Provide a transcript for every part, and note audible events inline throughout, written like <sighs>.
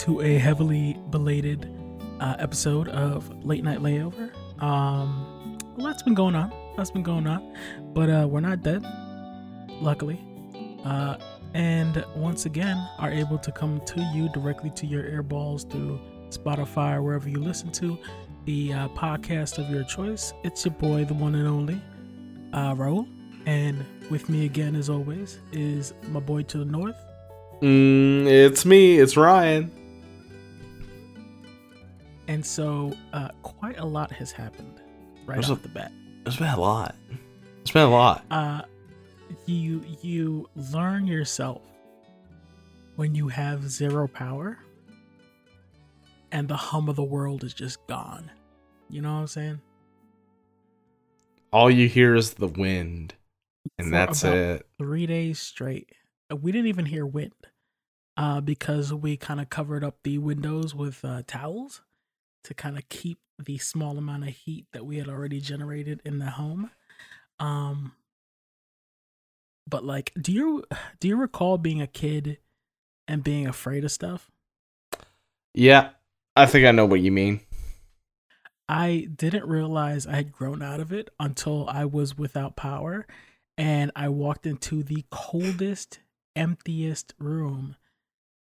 to a heavily belated uh, episode of Late Night Layover. Um, a lot's been going on. Lots been going on, but uh, we're not dead, luckily. Uh, and once again, are able to come to you directly to your earballs through Spotify or wherever you listen to the uh, podcast of your choice. It's your boy, the one and only uh, Raul, and with me again, as always, is my boy to the north, Mm, it's me. It's Ryan. And so, uh, quite a lot has happened right There's off a- the bat. It's been a lot. It's been a lot. Uh, you you learn yourself when you have zero power, and the hum of the world is just gone. You know what I'm saying? All you hear is the wind, and For that's it. Three days straight, Uh, we didn't even hear wind, uh, because we kind of covered up the windows with uh, towels to kind of keep the small amount of heat that we had already generated in the home. Um, but like, do you do you recall being a kid and being afraid of stuff? Yeah, I think I know what you mean. I didn't realize I had grown out of it until I was without power and I walked into the coldest, emptiest room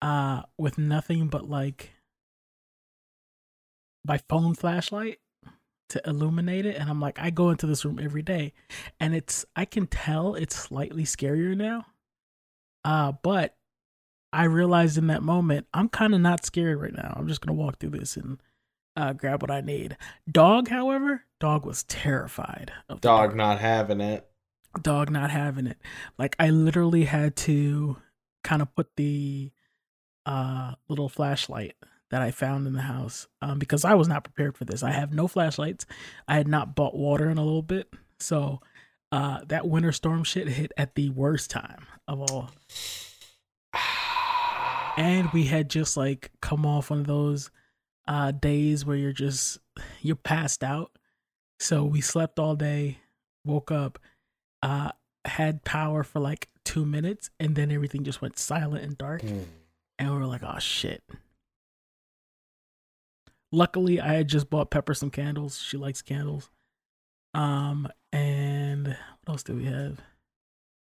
uh with nothing but like my phone flashlight to illuminate it and I'm like I go into this room every day and it's I can tell it's slightly scarier now. Uh but I realized in that moment I'm kind of not scared right now. I'm just going to walk through this and uh, grab what I need. Dog, however, dog was terrified of the Dog not having it. Dog not having it. Like I literally had to kind of put the uh little flashlight that I found in the house um because I was not prepared for this. I have no flashlights. I had not bought water in a little bit. So uh that winter storm shit hit at the worst time of all. And we had just like come off one of those uh days where you're just you're passed out. So we slept all day, woke up, uh had power for like 2 minutes and then everything just went silent and dark Hmm. and we were like, "Oh shit." Luckily, I had just bought Pepper some candles. She likes candles. Um and what else do we have?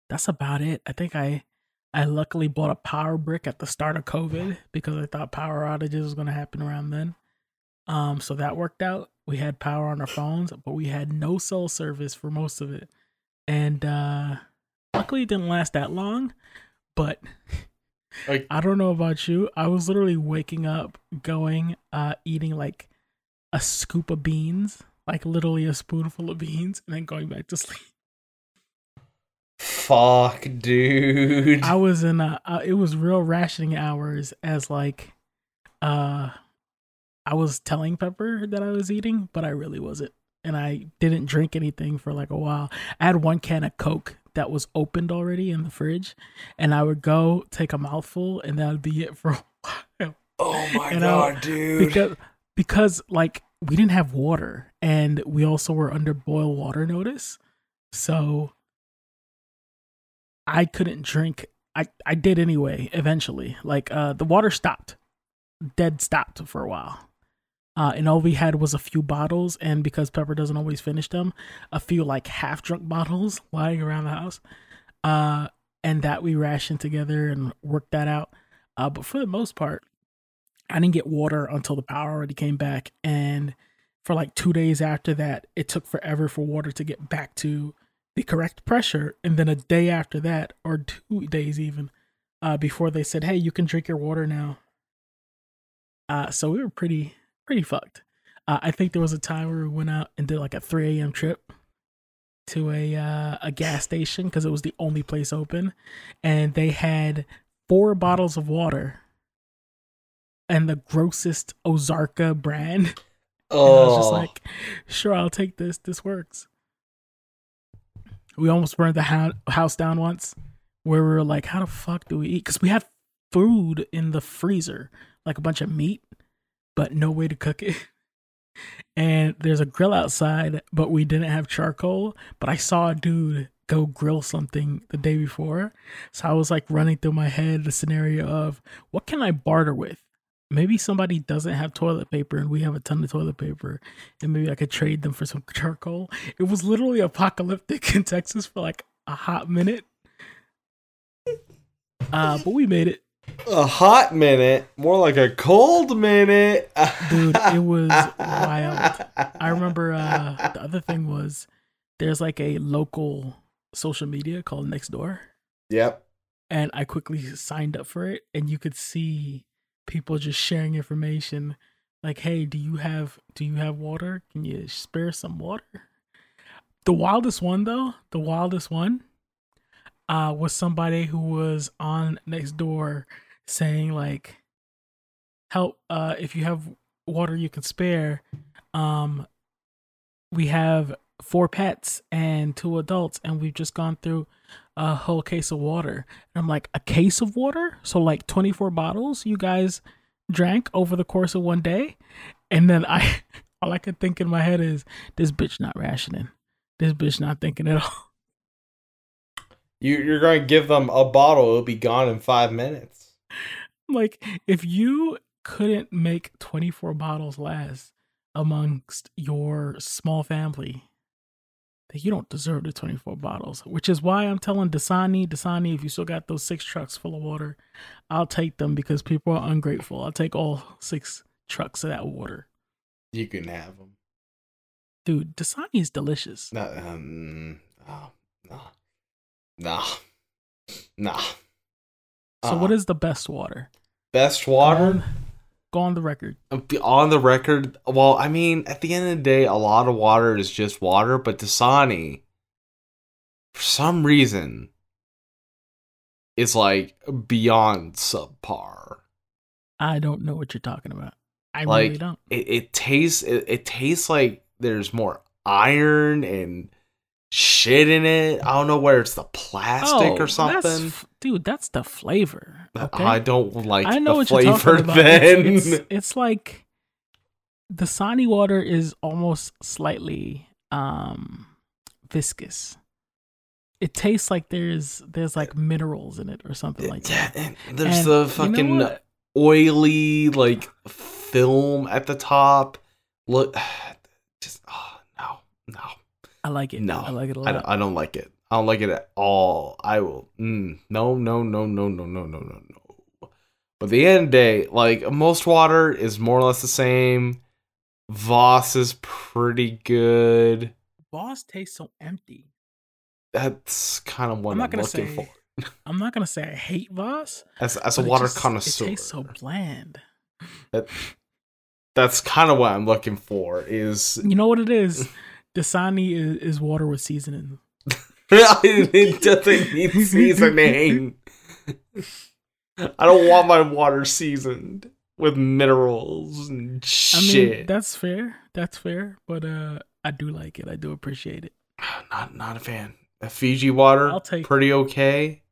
That's about it. I think I I luckily bought a power brick at the start of COVID because I thought power outages was going to happen around then. Um, so that worked out. We had power on our phones, but we had no cell service for most of it. And uh luckily it didn't last that long, but <laughs> Like- I don't know about you. I was literally waking up, going, uh, eating like a scoop of beans, like literally a spoonful of beans, and then going back to sleep. Fuck, dude. I was in a, uh, it was real rationing hours as like, uh, I was telling Pepper that I was eating, but I really wasn't. And I didn't drink anything for like a while. I had one can of Coke that was opened already in the fridge, and I would go take a mouthful, and that would be it for a while. oh my know, god, dude. Because, because like we didn't have water, and we also were under boil water notice, so I couldn't drink. I I did anyway. Eventually, like uh, the water stopped, dead stopped for a while. Uh, and all we had was a few bottles, and because Pepper doesn't always finish them, a few like half drunk bottles <laughs> lying around the house. Uh, and that we rationed together and worked that out. Uh, but for the most part, I didn't get water until the power already came back, and for like two days after that, it took forever for water to get back to the correct pressure, and then a day after that, or two days even, uh, before they said, "Hey, you can drink your water now." Uh, so we were pretty pretty fucked. Uh, I think there was a time where we went out and did like a 3 a.m. trip to a uh, a gas station because it was the only place open, and they had four bottles of water and the grossest Ozarka brand. <laughs> And I was just oh, like, sure, I'll take this. This works. We almost burned the hou- house down once where we were like, how the fuck do we eat? Because we had food in the freezer, like a bunch of meat, but no way to cook it. <laughs> And there's a grill outside, but we didn't have charcoal. But I saw a dude go grill something the day before. So I was like running through my head the scenario of what can I barter with? maybe somebody doesn't have toilet paper and we have a ton of toilet paper and maybe I could trade them for some <laughs> charcoal. It was literally apocalyptic <laughs> in Texas for like a hot minute. Uh, but we made it. A hot minute, more like a cold minute. Dude, it <laughs> was wild. I remember uh, the other thing was there's like a local social media called Nextdoor. Yep. And I quickly signed up for it and you could see people just sharing information like, "Hey, do you have do you have water? Can you spare some water?" The wildest one though, the wildest one uh was somebody who was on Nextdoor saying like help uh if you have water you can spare um we have four pets and two adults and we've just gone through a whole case of water. And i'm like a case of water? So like 24 bottles you guys drank over the course of one day? And then i <laughs> all i could think in my head is this bitch not rationing. This bitch not thinking at all. You you're going to give them a bottle; it'll be gone in five minutes. Like if you couldn't make 24 bottles last amongst your small family then you don't deserve the 24 bottles which is why i'm telling dasani dasani if you still got those six trucks full of water i'll take them because people are ungrateful i'll take all six trucks of that water You can have them. dude dasani is delicious No, um, no, no, no. So what uh-huh. is the best water best water? on, go on the record uh, on the record. Well, I mean, at the end of the day, a lot of water is just water. But Dasani, for some reason, is like beyond subpar. i don't know what you're talking about i Like, really don't It, it tastes. It, it tastes like there's more iron and shit in it. I don't know where it's the plastic Oh, or something. f- dude that's the flavor okay? I don't like I know the what flavor you're talking about. then. It's, it's, it's like Dasani water is almost slightly um viscous. It tastes like there's there's like minerals in it or something like that. and there's And the you know fucking oily like film at the top. Look, <sighs> just oh, no, no, I like it. no. I like it a I lot. don't, I don't like it. I don't like it at all. I will. Mm, no, no, no, no, no, no, no, no, no. But the end of the day, like most water is more or less the same. Voss is pretty good. Voss tastes so empty. That's kind of what I'm I'm, gonna looking say for. <laughs> I'm not gonna say I hate Voss. As as a water just- connoisseur, It tastes so bland. that, that's kind of what I'm looking for. Is You know what it is? <laughs> Dasani is, is water with seasoning. <laughs> it doesn't need <laughs> seasoning. I don't want my water seasoned with minerals and I shit. mean, that's fair. That's fair. But uh I do like it. I do appreciate it. <sighs> not not a fan. A Fiji water, I'll take- pretty okay.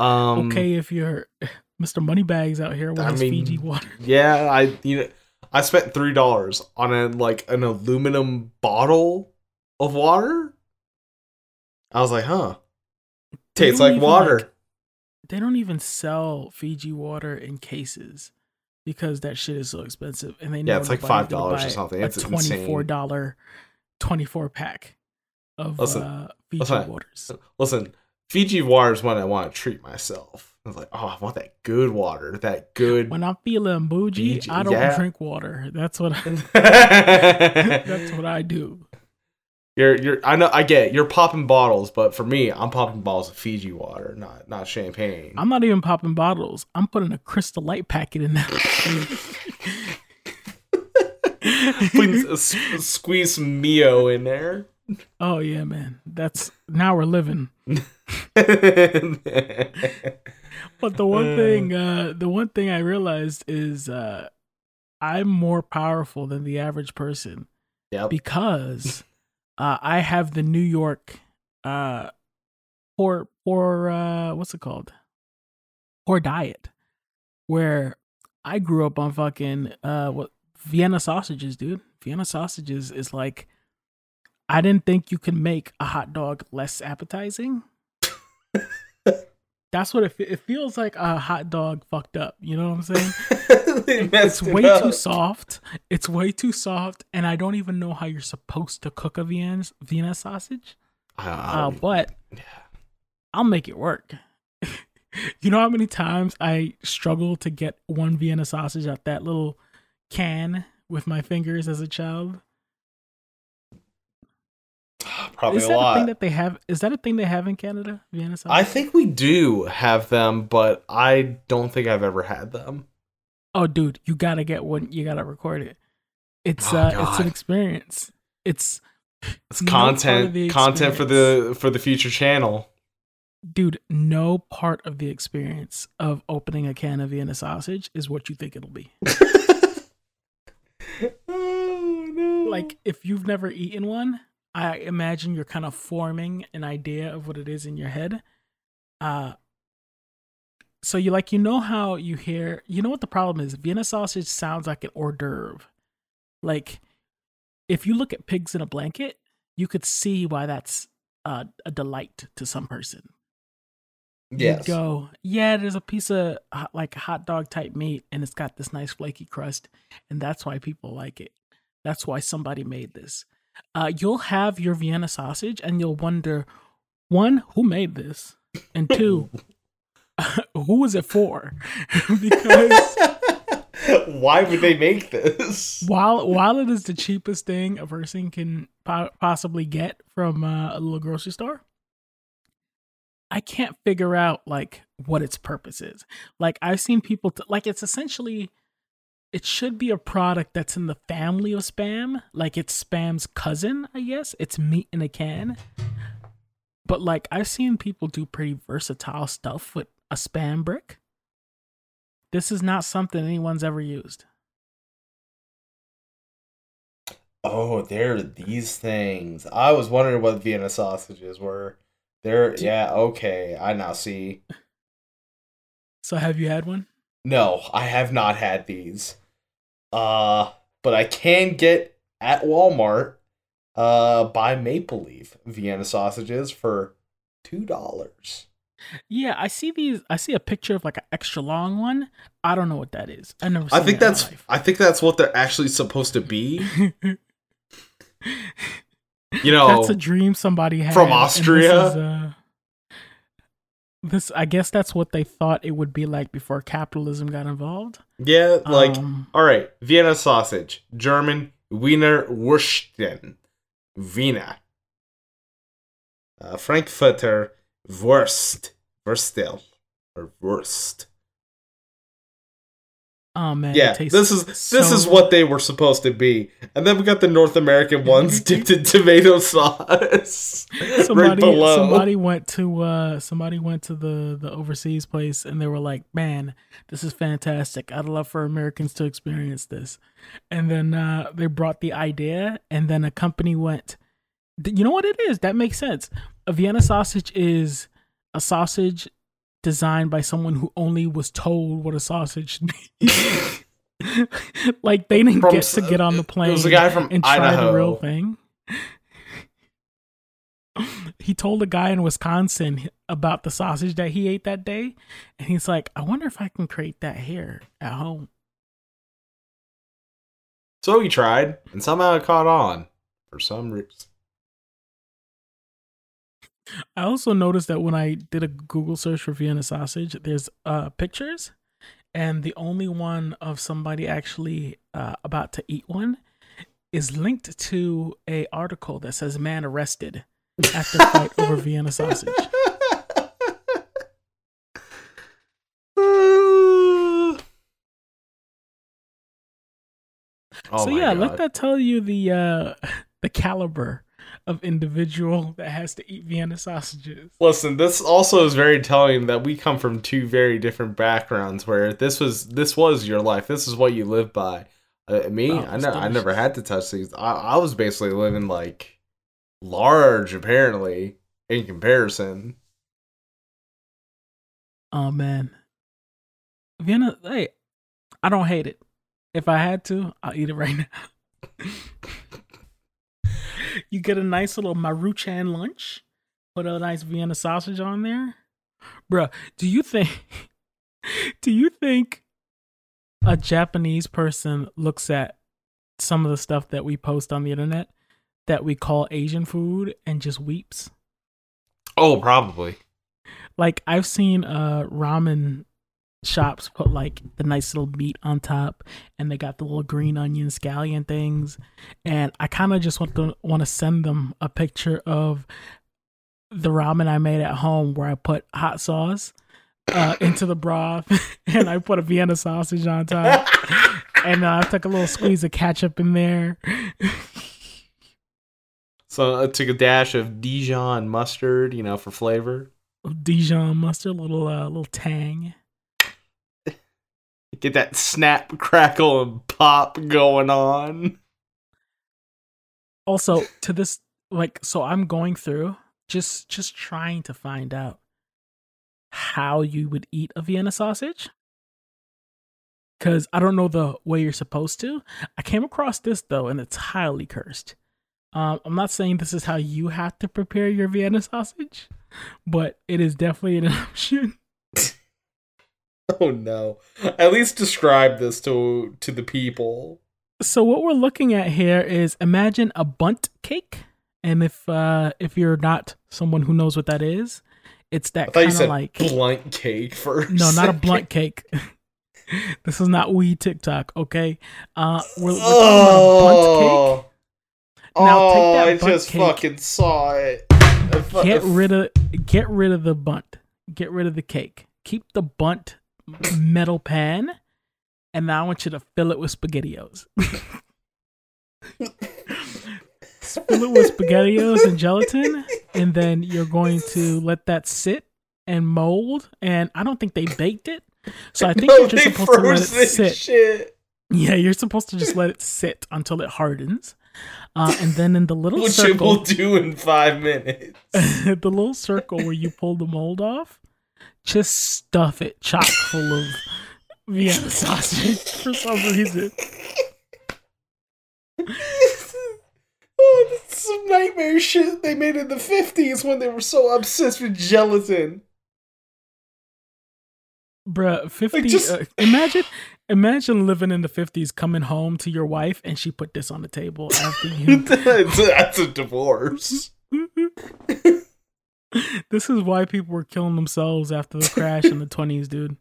Um, okay if you're <laughs> Mr. Moneybags out here with I his mean, Fiji water. Yeah, I you know I spent three dollars on a like an aluminum bottle of water. I was like, huh. Tastes like water. like- They don't even sell Fiji water in cases because that shit is so expensive, and they know Yeah, it's like $5 or buy something. It's a twenty-four dollar, twenty-four pack of Listen, uh, Fiji listen. waters. Listen, Fiji water is when I want to treat myself. I was like, oh, I want that good water, that good. When I'm feeling bougie, Fiji- I don't yeah. drink water. That's what I, <laughs> that's what I do. You're you're I know I get it. you're popping bottles, but for me, I'm popping bottles of Fiji water, not not champagne. I'm not even popping bottles. I'm putting a crystal light packet in there. <laughs> Please uh, squeeze some Mio in there. Oh yeah, man. That's now we're living. <laughs> But the one Uh. thing, uh, the one thing I realized is uh, I'm more powerful than the average person yep. because uh, I have the New York uh, poor poor uh, what's it called? Poor diet, where I grew up on fucking uh, what Vienna sausages, dude. Vienna sausages is like I didn't think you could make a hot dog less appetizing. <laughs> That's what it, it feels like a hot dog fucked up. You know what I'm saying? <laughs> it's it way too soft. It's way too soft, and I don't even know how you're supposed to cook a Vienna Vienna sausage. I- I Uh, but I'll make it work. <laughs> you know how many times I struggle to get one Vienna sausage out that little can with my fingers as a child? Probably is a that lot. a thing that they have? Is that a thing they have in Canada? Vienna sausage. I think we do have them, but I don't think I've ever had them. oh, dude, you gotta get one. You gotta record it. It's Oh, uh, it's an experience. It's It's No part of content, content for the for the future channel. dude. No part of the experience of opening a can of Vienna sausage is what you think it'll be. <laughs> oh no! like if you've never eaten one i imagine you're kind of forming an idea of what it is in your head uh so you like you know how you hear you know what the problem is vienna sausage sounds like an hors d'oeuvre like if you look at pigs in a blanket you could see why that's uh, a delight to some person yes. you go, yeah, there's a piece of like hot dog type meat and it's got this nice flaky crust. And that's why people like it. That's why somebody made this. Uh, you'll have your Vienna sausage and you'll wonder one, who made this? And two, <laughs> who was it for? <laughs> because <laughs> Why would they make this? while while it is the cheapest thing a person can po- possibly get from uh, a little grocery store, I can't figure out like what its purpose is. Like I've seen people t- like it's essentially it should be a product that's in the family of spam, like it's spam's cousin, I guess. It's meat in a can. But like I've seen people do pretty versatile stuff with a spam brick. This is not something anyone's ever used. Oh, they're these things. I was wondering what Vienna sausages were. They're yeah, okay. I now see. So have you had one? No, I have not had these. Uh, but I can get at Walmart uh buy Maple Leaf Vienna sausages for two dollars. Yeah, I see these. I see a picture of like an extra long one. I don't know what that is. I never. I think that in that's my life. I think that's what they're actually supposed to be. <laughs> You know, that's a dream somebody had from and Austria? This, is, uh, this, I guess, that's what they thought it would be like before capitalism got involved. yeah, like Um, all right, Vienna sausage, German Wiener Wursten, Wiener, uh, Frankfurter Wurst, Wurstel, or Wurst. Oh man, Yeah, this is this so is what they were supposed to be, and then we got the North American ones <laughs> dipped in tomato sauce. <laughs> right somebody below. somebody went to uh somebody went to the the overseas place and they were like man this is fantastic. I'd love for americans to experience this. And then uh they brought the idea and then a company went you know what it is? That makes sense. A vienna sausage is a sausage designed by someone who only was told what a sausage <laughs> should be like they didn't From get to get on the plane It was a guy from and try Idaho. the real thing. He told a guy in Wisconsin about the sausage that he ate that day, and he's like, "I wonder if I can create that here at home." So he tried, and somehow it caught on for some reason. I also noticed that when I did a Google search for Vienna sausage, there's uh, pictures, and the only one of somebody actually uh, about to eat one is linked to a article that says "Man arrested after fight over Vienna sausage." <laughs> Oh so yeah, God. let that tell you the uh <laughs> the caliber of individual that has to eat Vienna sausages. Listen, this also is very telling that we come from two very different backgrounds. Where this was this was your life. This is what you live by. Uh, me, Oh, I, ne- I never had to touch these. I, I was basically living like large, apparently, in comparison. Oh man. Vienna hey, I don't hate it. If I had to, I'll eat it right now. <laughs> you get a nice little Maruchan lunch, put a nice Vienna sausage on there. Bruh, do you think <laughs> do you think a Japanese person looks at some of the stuff that we post on the internet that we call Asian food and just weeps. Oh, probably. Like I've seen uh ramen shops put like the nice little meat on top and they got the little green onion scallion things and I kind of just want to want to send them a picture of the ramen I made at home where I put hot sauce uh, into the broth <laughs> and I put a Vienna sausage on top <laughs> and uh, I took a little squeeze of ketchup in there. <laughs> So I took a dash of Dijon mustard, you know, for flavor. Dijon mustard, little uh, little tang. Get that snap, crackle, and pop going on. Also, to this, like, so I'm going through just just trying to find out how you would eat a Vienna sausage. Cause I don't know the way you're supposed to. I came across this though, and it's highly cursed. Um, I'm not saying this is how you have to prepare your Vienna sausage, but it is definitely an <laughs> option. <laughs> Oh no. At least describe this to to the people. So what we're looking at here is imagine a bundt cake, and if uh if you're not someone who knows what that is, it's that kind of like blunt cake first. no, not a blunt cake. <laughs> this is not we TikTok, okay? Uh, we're, we're talking about a bundt cake. Now, oh, take that I just cake. fucking saw it. Get rid of get rid of the bundt. Get rid of the cake. Keep the bundt metal pan, and now I want you to fill it with spaghettios. <laughs> fill it with spaghettios and gelatin, and then you're going to let that sit and mold. And I don't think they baked it, so I think No, you're just supposed to let it sit. Shit. Yeah, you're supposed to just let it sit until it hardens. Uh, and then in the little Which it will circle, do in five minutes. <laughs> the little circle where you pull the mold off, just stuff it chock full of Vienna <laughs> sausage for some reason. oh, this is some nightmare shit they made in the 50s when they were so obsessed with gelatin. Bruh, 50 just- uh, imagine imagine living in the 50s coming home to your wife and she put this on the table after <laughs> you that's a divorce. <laughs> <laughs> this is why people were killing themselves after the crash in the <laughs> 20s, dude.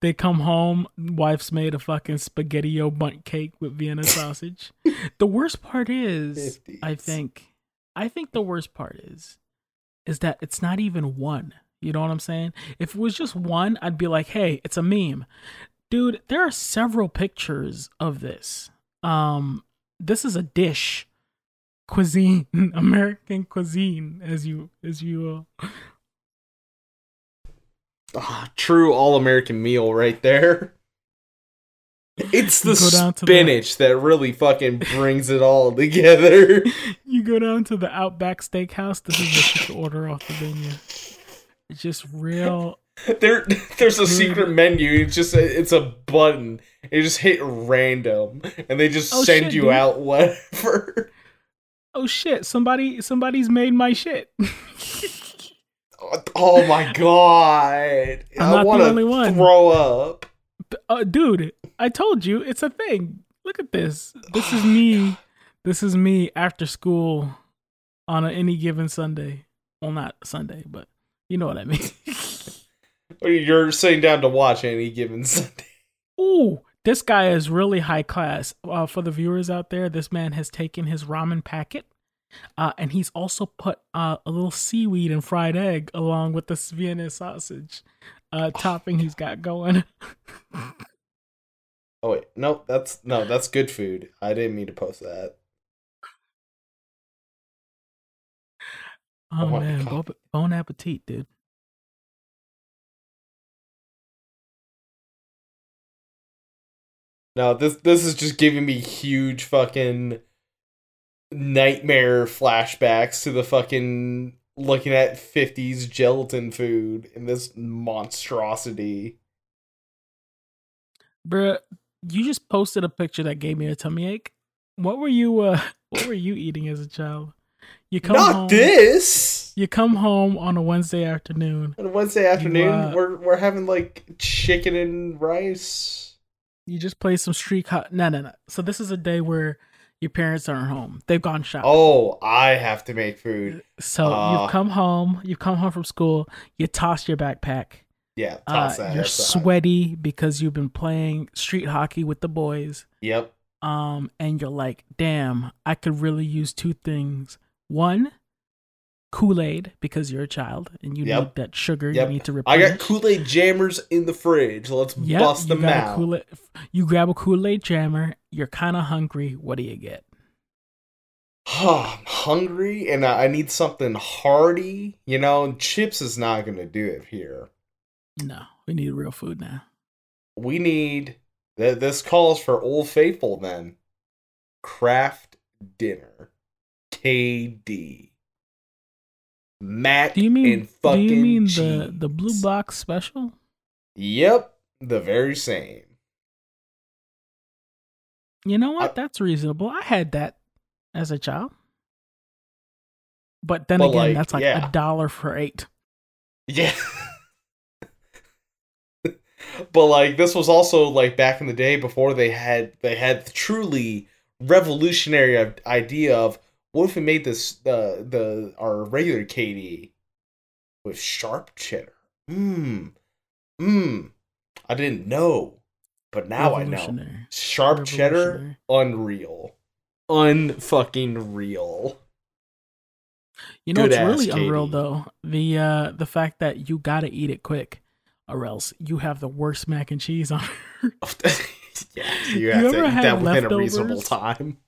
They come home, wife's made a fucking spaghetti o bundt cake with Vienna sausage. <laughs> the worst part is, I think, I think the worst part is, is that it's not even one. You know what I'm saying? If it was just one, I'd be like, hey, it's a meme. Dude, there are several pictures of this. Um, this is a dish cuisine, <laughs> American cuisine, as you as you uh, Ah, true all American meal right there. It's the to the- spinach that really fucking brings it all together. <laughs> you go down to the Outback Steakhouse. This is what you order off the menu. It's just real. There, there's a secret menu. It's just a, it's a button. You just hit random, and they just Oh, send shit, you dude. out <laughs> whatever. Oh shit! Somebody, somebody's made my shit. <laughs> Oh my god! I'm I want to throw up. uh, dude, I told you it's a thing. Look at this. This is me. This is me after school on a, any given Sunday. Well, not Sunday, but you know what I mean. <laughs> You're sitting down to watch any given Sunday. Ooh, this guy is really high class. Uh, for the viewers out there, this man has taken his ramen packet, uh, and he's also put uh, a little seaweed and fried egg along with the Vienna sausage uh, topping he's got going. <laughs> Oh wait, no, that's no, that's good food. I didn't mean to post that. Oh want man, bon appetit, dude. No, this this is just giving me huge fucking nightmare flashbacks to the fucking looking at 50s gelatin food and this monstrosity. Bruh, you just posted a picture that gave me a tummy ache. What were you uh <laughs> what were you eating as a child? You come Not home this. you come home on a Wednesday afternoon. On a Wednesday afternoon, uh, we're we're having like chicken and rice. You just play some street hot. No, no, no. So this is a day where your parents aren't home. They've gone shopping. Oh, I have to make food. So Uh. you've come home. You've come home from school. You toss your backpack. Yeah, Uh, that. you're aside. sweaty because you've been playing street hockey with the boys. Yep. Um, and you're like, damn, I could really use two things. One, Kool Aid because you're a child and you Yep. need that sugar. Yep. You need to I got Kool Aid jammers in the fridge. Let's Yep, bust them out. Kool-Aid, you grab a Kool Aid jammer. You're kind of hungry. What do you get? <sighs> I'm hungry and I I need something hearty. You know, chips is not going to do it here. No, we need real food now. We need th- this calls for Old Faithful then. Kraft Dinner. KD. Mac Do you mean? and Do fucking you mean the cheese. the blue box special? Yep, the very same. You know what? I- That's reasonable. I had that as a child. But then But, again, like, that's like yeah. a dollar for eight. Yeah. <laughs> but like this was also like back in the day before they had they had the truly revolutionary idea of what if we made this the the our regular KD with sharp cheddar. Mmm. Mmm. I didn't know. But now I know. Sharp cheddar, unreal. Unfucking real. You know Good what's really ass, unreal though? The uh the fact that you gotta eat it quick, or else you have the worst mac and cheese on. <laughs> <laughs> yeah, you have to eat that within a reasonable leftovers? time.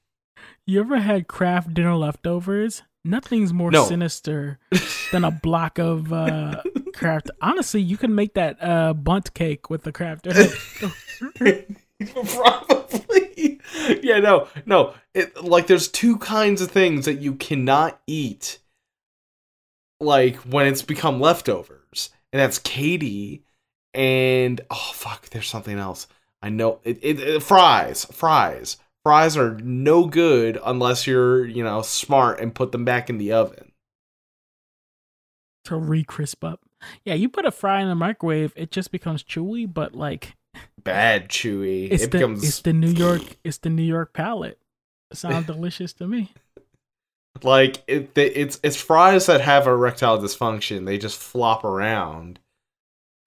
You ever had Kraft Dinner leftovers? Nothing's more No. sinister <laughs> than a block of uh Kraft. Honestly, you can make that uh bundt cake with the Kraft Dinner. <laughs> Probably. Yeah, no, no. It, like, there's two kinds of things that you cannot eat, like, when it's become leftovers. And that's KD and, oh, fuck, there's something else. I know. It, it, it- Fries. Fries. Fries are no good unless you're, you know, smart and put them back in the oven. to re-crisp up. Yeah, you put a fry in the microwave, it just becomes chewy, but like Bad chewy. it's it the becomes it's the New <sniffs> York it's the New York palate. It sounds delicious to me. <laughs> Like it, it's it's fries that have erectile dysfunction. They just flop around.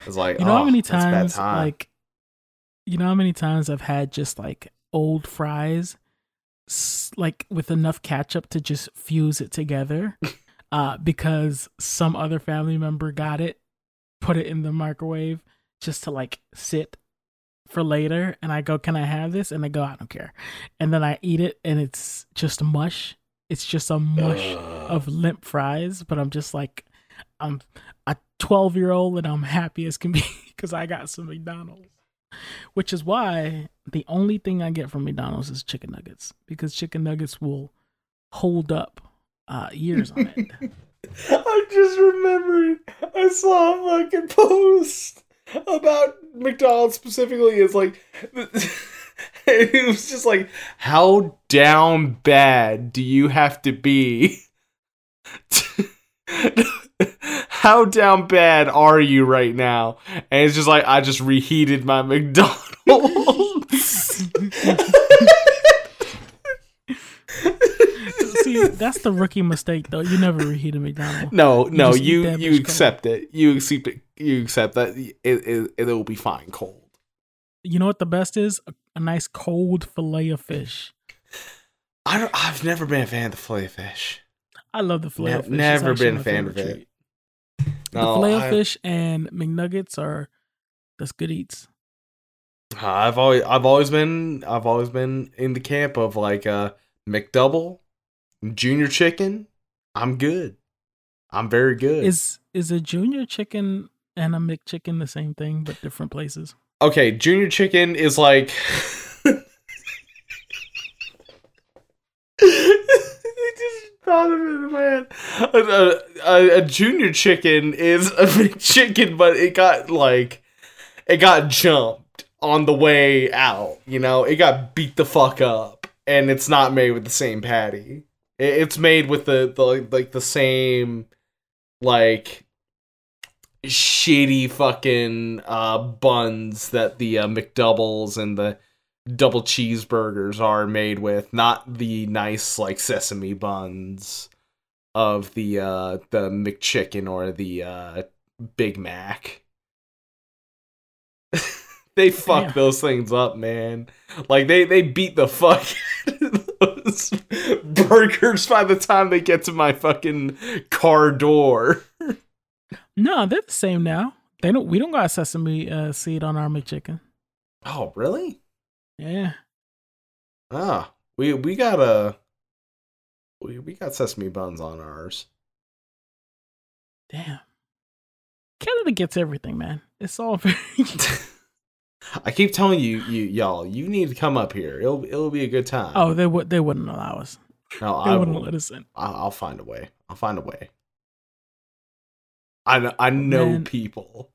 It's like You know how oh, many times time. like you know how many times I've had just like old fries like with enough ketchup to just fuse it together <laughs> uh because some other family member got it, put it in the microwave just to like sit for later and I go, "Can I have this?" and they go, "I don't care." And then I eat it and it's just mush. It's just a mush of limp fries, but I'm just like I'm a 12 year old and I'm happy as can be <laughs> because I got some McDonald's. Which is why the only thing I get from McDonald's is chicken nuggets because chicken nuggets will hold up uh, years on it. <laughs> I just remembered. I saw a fucking post about McDonald's specifically. It's like <laughs> it was just like, how down bad do you have to be? <laughs> how down bad are you right now? And it's just like I just reheated my McDonald's. See, that's the rookie mistake though. You never reheat a McDonald's. No, no, you you bitch accept it. You accept it. You accept that it it it'll be fine cold. You know what the best is? A, a nice cold fillet of fish. I don't, I've never been a fan of the fillet of fish. I love the fillet Ne- of fish. never been a fan of it. No, the fillet of fish and McNuggets are that's good eats. I've always I've always been I've always been in the camp of like uh McDouble, Junior Chicken. I'm good. I'm very good. Is is a junior chicken and a McChicken the same thing but different places? okay, Junior Chicken is like. <laughs> I just thought of it in my head. A, a- a- a junior chicken is a <laughs> big chicken, but it got like it got jumped on the way out. You know, it got beat the fuck up, and it's not made with the same patty. It's made with the, the like the same like shitty fucking uh, buns that the uh, McDoubles and the double cheeseburgers are made with, not the nice like sesame buns of the uh, the McChicken or the uh, Big Mac. <laughs> they fuck Damn. those things up, man. Like they they beat the fuck <laughs> out of those burgers by the time they get to my fucking car door. No, they're the same now. They don't. We don't got sesame uh, seed on our McChicken. Oh, really? Yeah. Ah, we we got a we we got sesame buns on ours. Damn. Canada gets everything, man. It's all <laughs> very. I keep telling you, you y'all, you need to come up here. It'll it'll be a good time. oh, they would. They wouldn't allow us. no, They I wouldn't will, let us in. I'll, I'll find a way. I'll find a way. I know, I know Man. people.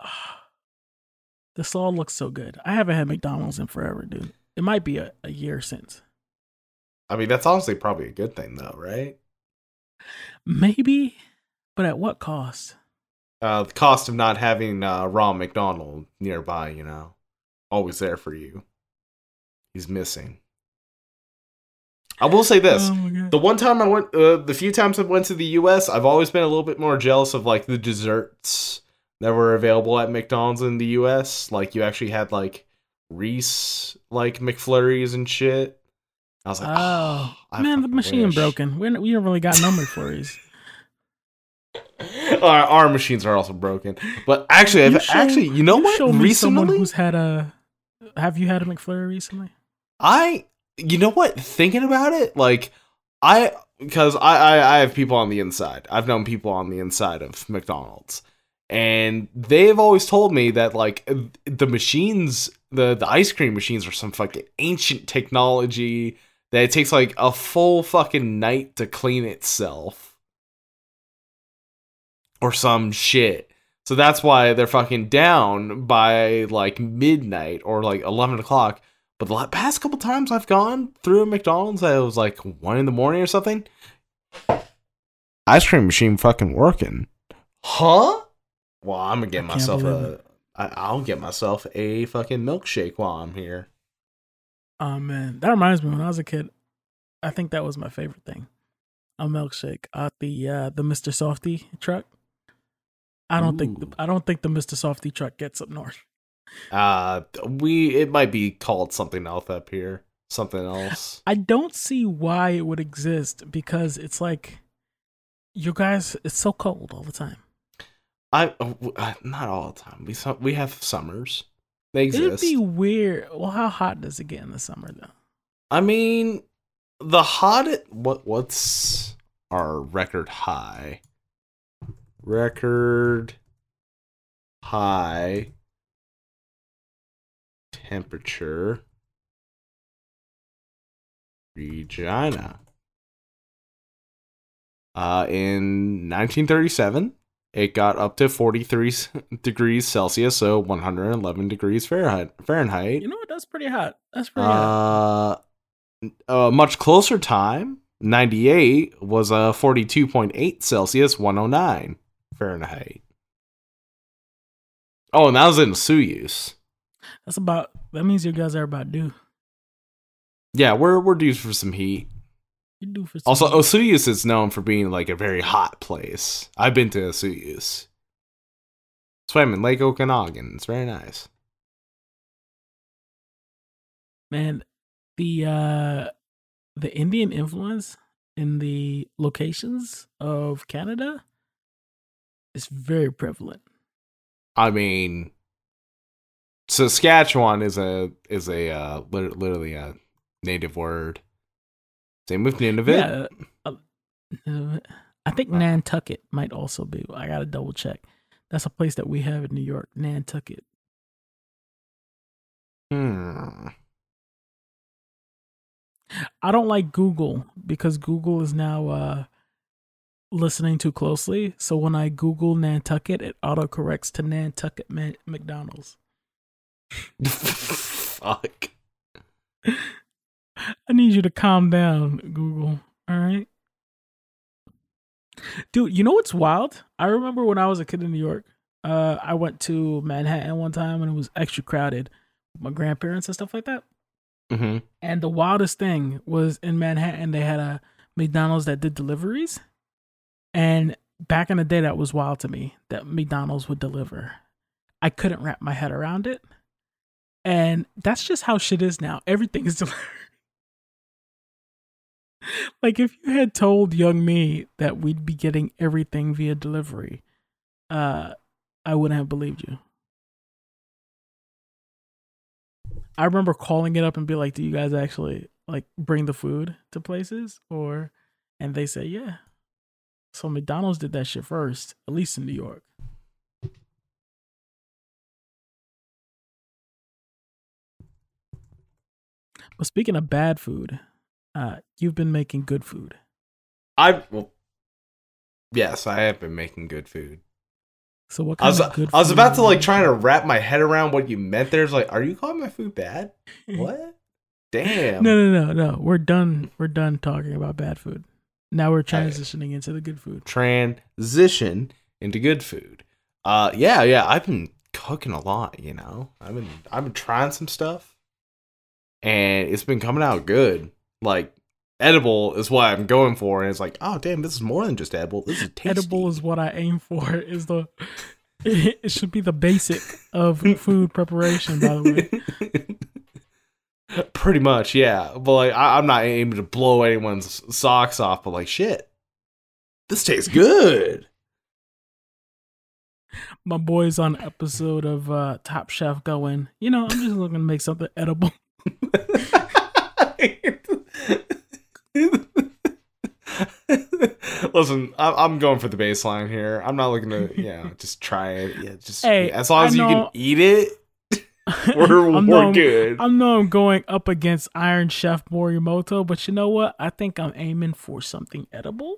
<sighs> This all looks so good. I haven't had McDonald's in forever, dude. It might be a, a year since. I mean, that's honestly probably a good thing, though, right? Maybe, but at what cost? Uh, the cost of not having uh, Ron McDonald nearby, you know, always there for you. He's missing. I will say this: Oh the one time I went, uh, the few times I went to the U.S., I've always been a little bit more jealous of like the desserts that were available at McDonald's in the U.S. Like you actually had like Reese like McFlurries and shit. I was like, Oh, I man, the machine wish." broken. We're, we don't really got no <laughs> McFlurries. <laughs> our, our machines are also broken. But actually, You I've, show- actually, you know what? Show me someone Recently, who's had a. Have you had a McFlurry recently? I, you know what? Thinking about it, like I, because I, I, I have people on the inside. I've known people on the inside of McDonald's, and they've always told me that like the machines, the the ice cream machines, are some fucking ancient technology that it takes like a full fucking night to clean itself, or some shit. So that's why they're fucking down by like midnight or like eleven o'clock. But the past couple times I've gone through a McDonald's that it was like one in the morning or something. Ice cream machine fucking working. Huh? Well, I'm gonna get I myself believe a. I, I'll get myself a fucking milkshake while I'm here. Oh man, that reminds me. When I was a kid, I think that was my favorite thing. A milkshake at the uh, the Mr. Softy truck. I don't think the, I don't think the Mr. Softy truck gets up north. Uh, we it might be called something else up here. Something else. I don't see why it would exist because it's like you guys. It's so cold all the time. I uh, uh, not all the time. We we have summers. They exist. It'd be weird. Well, how hot does it get in the summer though? I mean, the hot. What what's our record high? Record high temperature. Regina. Uh, in 1937, it got up to 43 <laughs> degrees Celsius, so 111 degrees Fahrenheit. Fahrenheit. You know what? That's pretty hot. That's pretty hot. Uh, a much closer time, 98 was a 42.8 Celsius, 109 Fahrenheit. Oh, and that was in Osoyoos. That's about. That means you guys are about due. Yeah, we're we're due for some heat. For some Also, Osoyoos is known for being like a very hot place. I've been to Osoyoos. Swam in Lake Okanagan. It's very nice. man the uh the indian influence in the locations of canada is very prevalent I mean, Saskatchewan is a is a uh, literally a native word. Same with Nunavut. yeah uh, uh, i think Wow. nantucket might also be i gotta double check that's a place that we have in new york nantucket Hmm. i don't like google because google is now uh listening too closely so when i google nantucket it autocorrects to nantucket Ma- mcdonald's <laughs> Fuck. <laughs> I need you to calm down, Google. All right. Dude, you know what's wild? I remember when I was a kid in New York. Uh, I went to Manhattan one time and it was extra crowded my grandparents and stuff like that. Mm-hmm. And the wildest thing was in Manhattan, they had a McDonald's that did deliveries. And back in the day, that was wild to me that McDonald's would deliver. I couldn't wrap my head around it. And that's just how shit is now. Everything is <laughs> delivered. like if you had told young me that we'd be getting everything via delivery, uh, I wouldn't have believed you. I remember calling it up and be like, "Do you guys actually like bring the food to places?" Or, and they say, "Yeah." So McDonald's did that shit first, at least in New York. But speaking of bad food, uh, you've been making good food. I well, yes, I have been making good food. So what I was of good I was about to like trying to wrap my head around what you meant there. It's like, are you calling my food bad? <laughs> What? Damn. No, no, no, no. We're done. We're done talking about bad food. Now we're transitioning into the good food. Transition into good food. Uh, yeah, yeah. I've been cooking a lot. You know, I've been I've been trying some stuff, and it's been coming out good. Like edible is what I'm going for, and it's like, oh damn, this is more than just edible. This is tasty. Edible is what I aim for. Is the <laughs> it should be the basic of <laughs> food preparation. By the way, <laughs> <laughs> Pretty much, yeah. But like, I, I'm not aiming to blow anyone's socks off. But like, shit, this tastes <laughs> good. my boys on episode of uh, Top Chef going. You know, I'm just looking to make something edible. <laughs> Listen, I- I'm going for the baseline here. I'm not looking to, you know, just try it. Yeah, just Hey, as long as you can eat it, <laughs> we're, I we're I'm- good. I know I'm going up against Iron Chef Morimoto, but you know what? I think I'm aiming for something edible.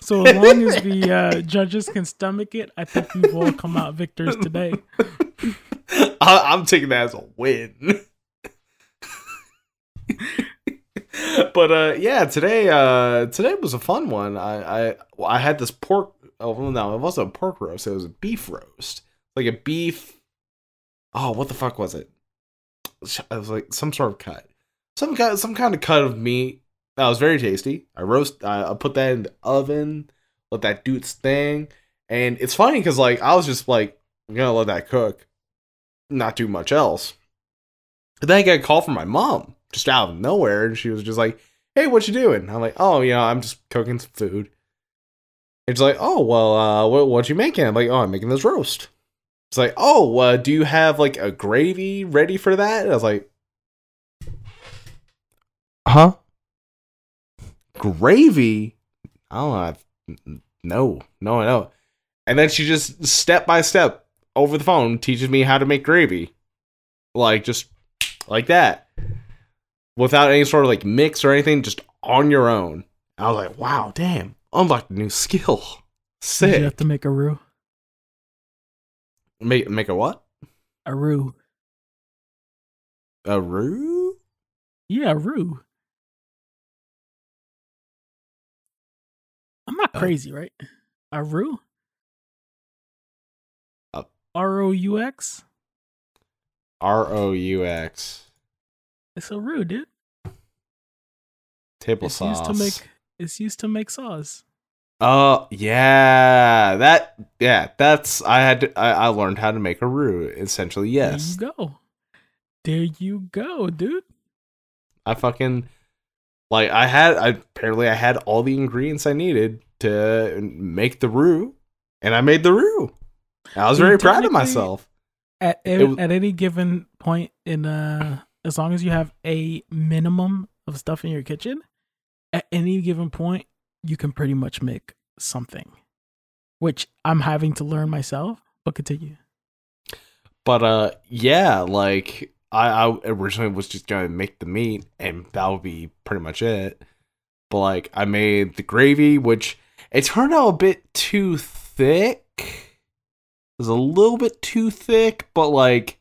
So as long as the uh, <laughs> judges can stomach it, I think we've all come out victors today. <laughs> I, I'm taking that as a win. but uh, yeah, today uh, today was a fun one. I I, I had this pork. Oh no, it wasn't a pork roast. It was a beef roast, like a beef. Oh, what the fuck was it? It was like some sort of cut, some kind, some kind of cut of meat. That was very tasty. I roast. I, put that in the oven. Let that its thing. And it's funny because like I was just like I'm gonna let that cook, not do much else. And then I get a call from my mom just out of nowhere, and she was just like, "Hey, what you doing?" I'm like, "Oh, you know, I'm just cooking some food." It's like, "Oh, well, uh, what what you making?" I'm like, "Oh, I'm making this roast." It's like, "Oh, uh, do you have like a gravy ready for that?" And I was like, "Huh? Gravy? I don't know. I've, no, no, I don't." And then she just step by step over the phone teaches me how to make gravy, like just like that, without any sort of like mix or anything, just on your own. I was like, wow, damn, unlocked a new skill. Did you have to make a roux? Make make a what? A roux. A roux? Yeah, a roux. I'm not Uh, crazy, right? A roux? Uh, R O U X? R O U X. It's a roux, dude. Table It's sauce. used to make it's used to make sauce. Oh yeah, that yeah. That's I had. To, I, I learned how to make a roux. Essentially, yes. There you go. There you go, dude. I fucking like I had I apparently I had all the ingredients I needed to make the roux and I made the roux. I was Dude, very proud of myself. At It at, at any given point in uh as long as you have a minimum of stuff in your kitchen, at any given point you can pretty much make something. Which I'm having to learn myself, but continue. But uh yeah, like I, I originally was just gonna make the meat and that would be pretty much it. But like I made the gravy, which it turned out a bit too thick. It was a little bit too thick, but like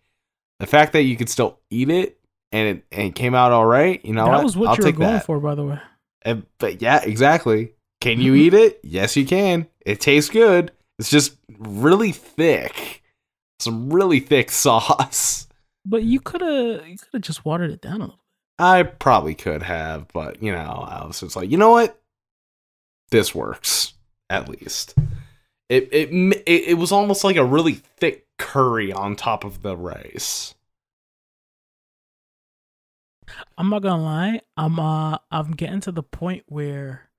the fact that you could still eat it and it and it came out all right, you know that what? was what I'll you were going that. for, by the way. And, but yeah, exactly. Can you eat it? Yes, you can. It tastes good. It's just really thick. Some really thick <laughs> sauce. But you could have you could have just watered it down a little. I probably could have, but you know, I was just like, you know what? This works at least. It it it, it was almost like a really thick curry on top of the rice. I'm not gonna lie. I'm uh I'm getting to the point where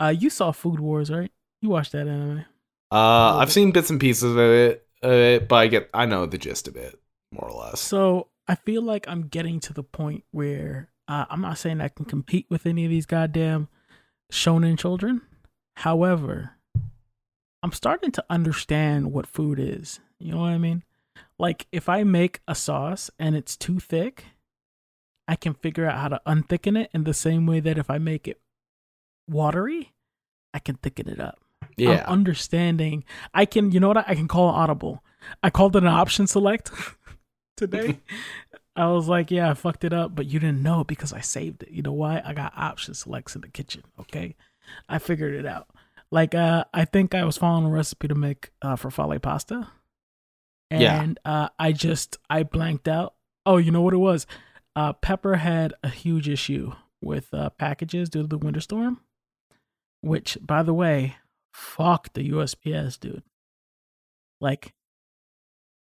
uh you saw Food Wars, right? You watched that anime. Uh I've seen bits and pieces of it, of it, but I get I know the gist of it, more or less. So I feel like I'm getting to the point where uh, I'm not saying I can compete with any of these goddamn shonen children. However, I'm starting to understand what food is. You know what I mean? Like if I make a sauce and it's too thick, I can figure out how to unthicken it in the same way that if I make it watery, I can thicken it up. Yeah. I'm understanding. I can, you know what? I can call it audible. I called it an option select <laughs> today. I was like, yeah, I fucked it up, but you didn't know because I saved it. You know why? I got option selects in the kitchen. Okay. I figured it out. Like, uh, I think I was following a recipe to make uh, farfalle pasta. And Yeah. uh, I just, I blanked out. Oh, you know what it was? Uh, Pepper had a huge issue with uh, packages due to the winter storm, which, by the way, fuck the USPS, dude. Like,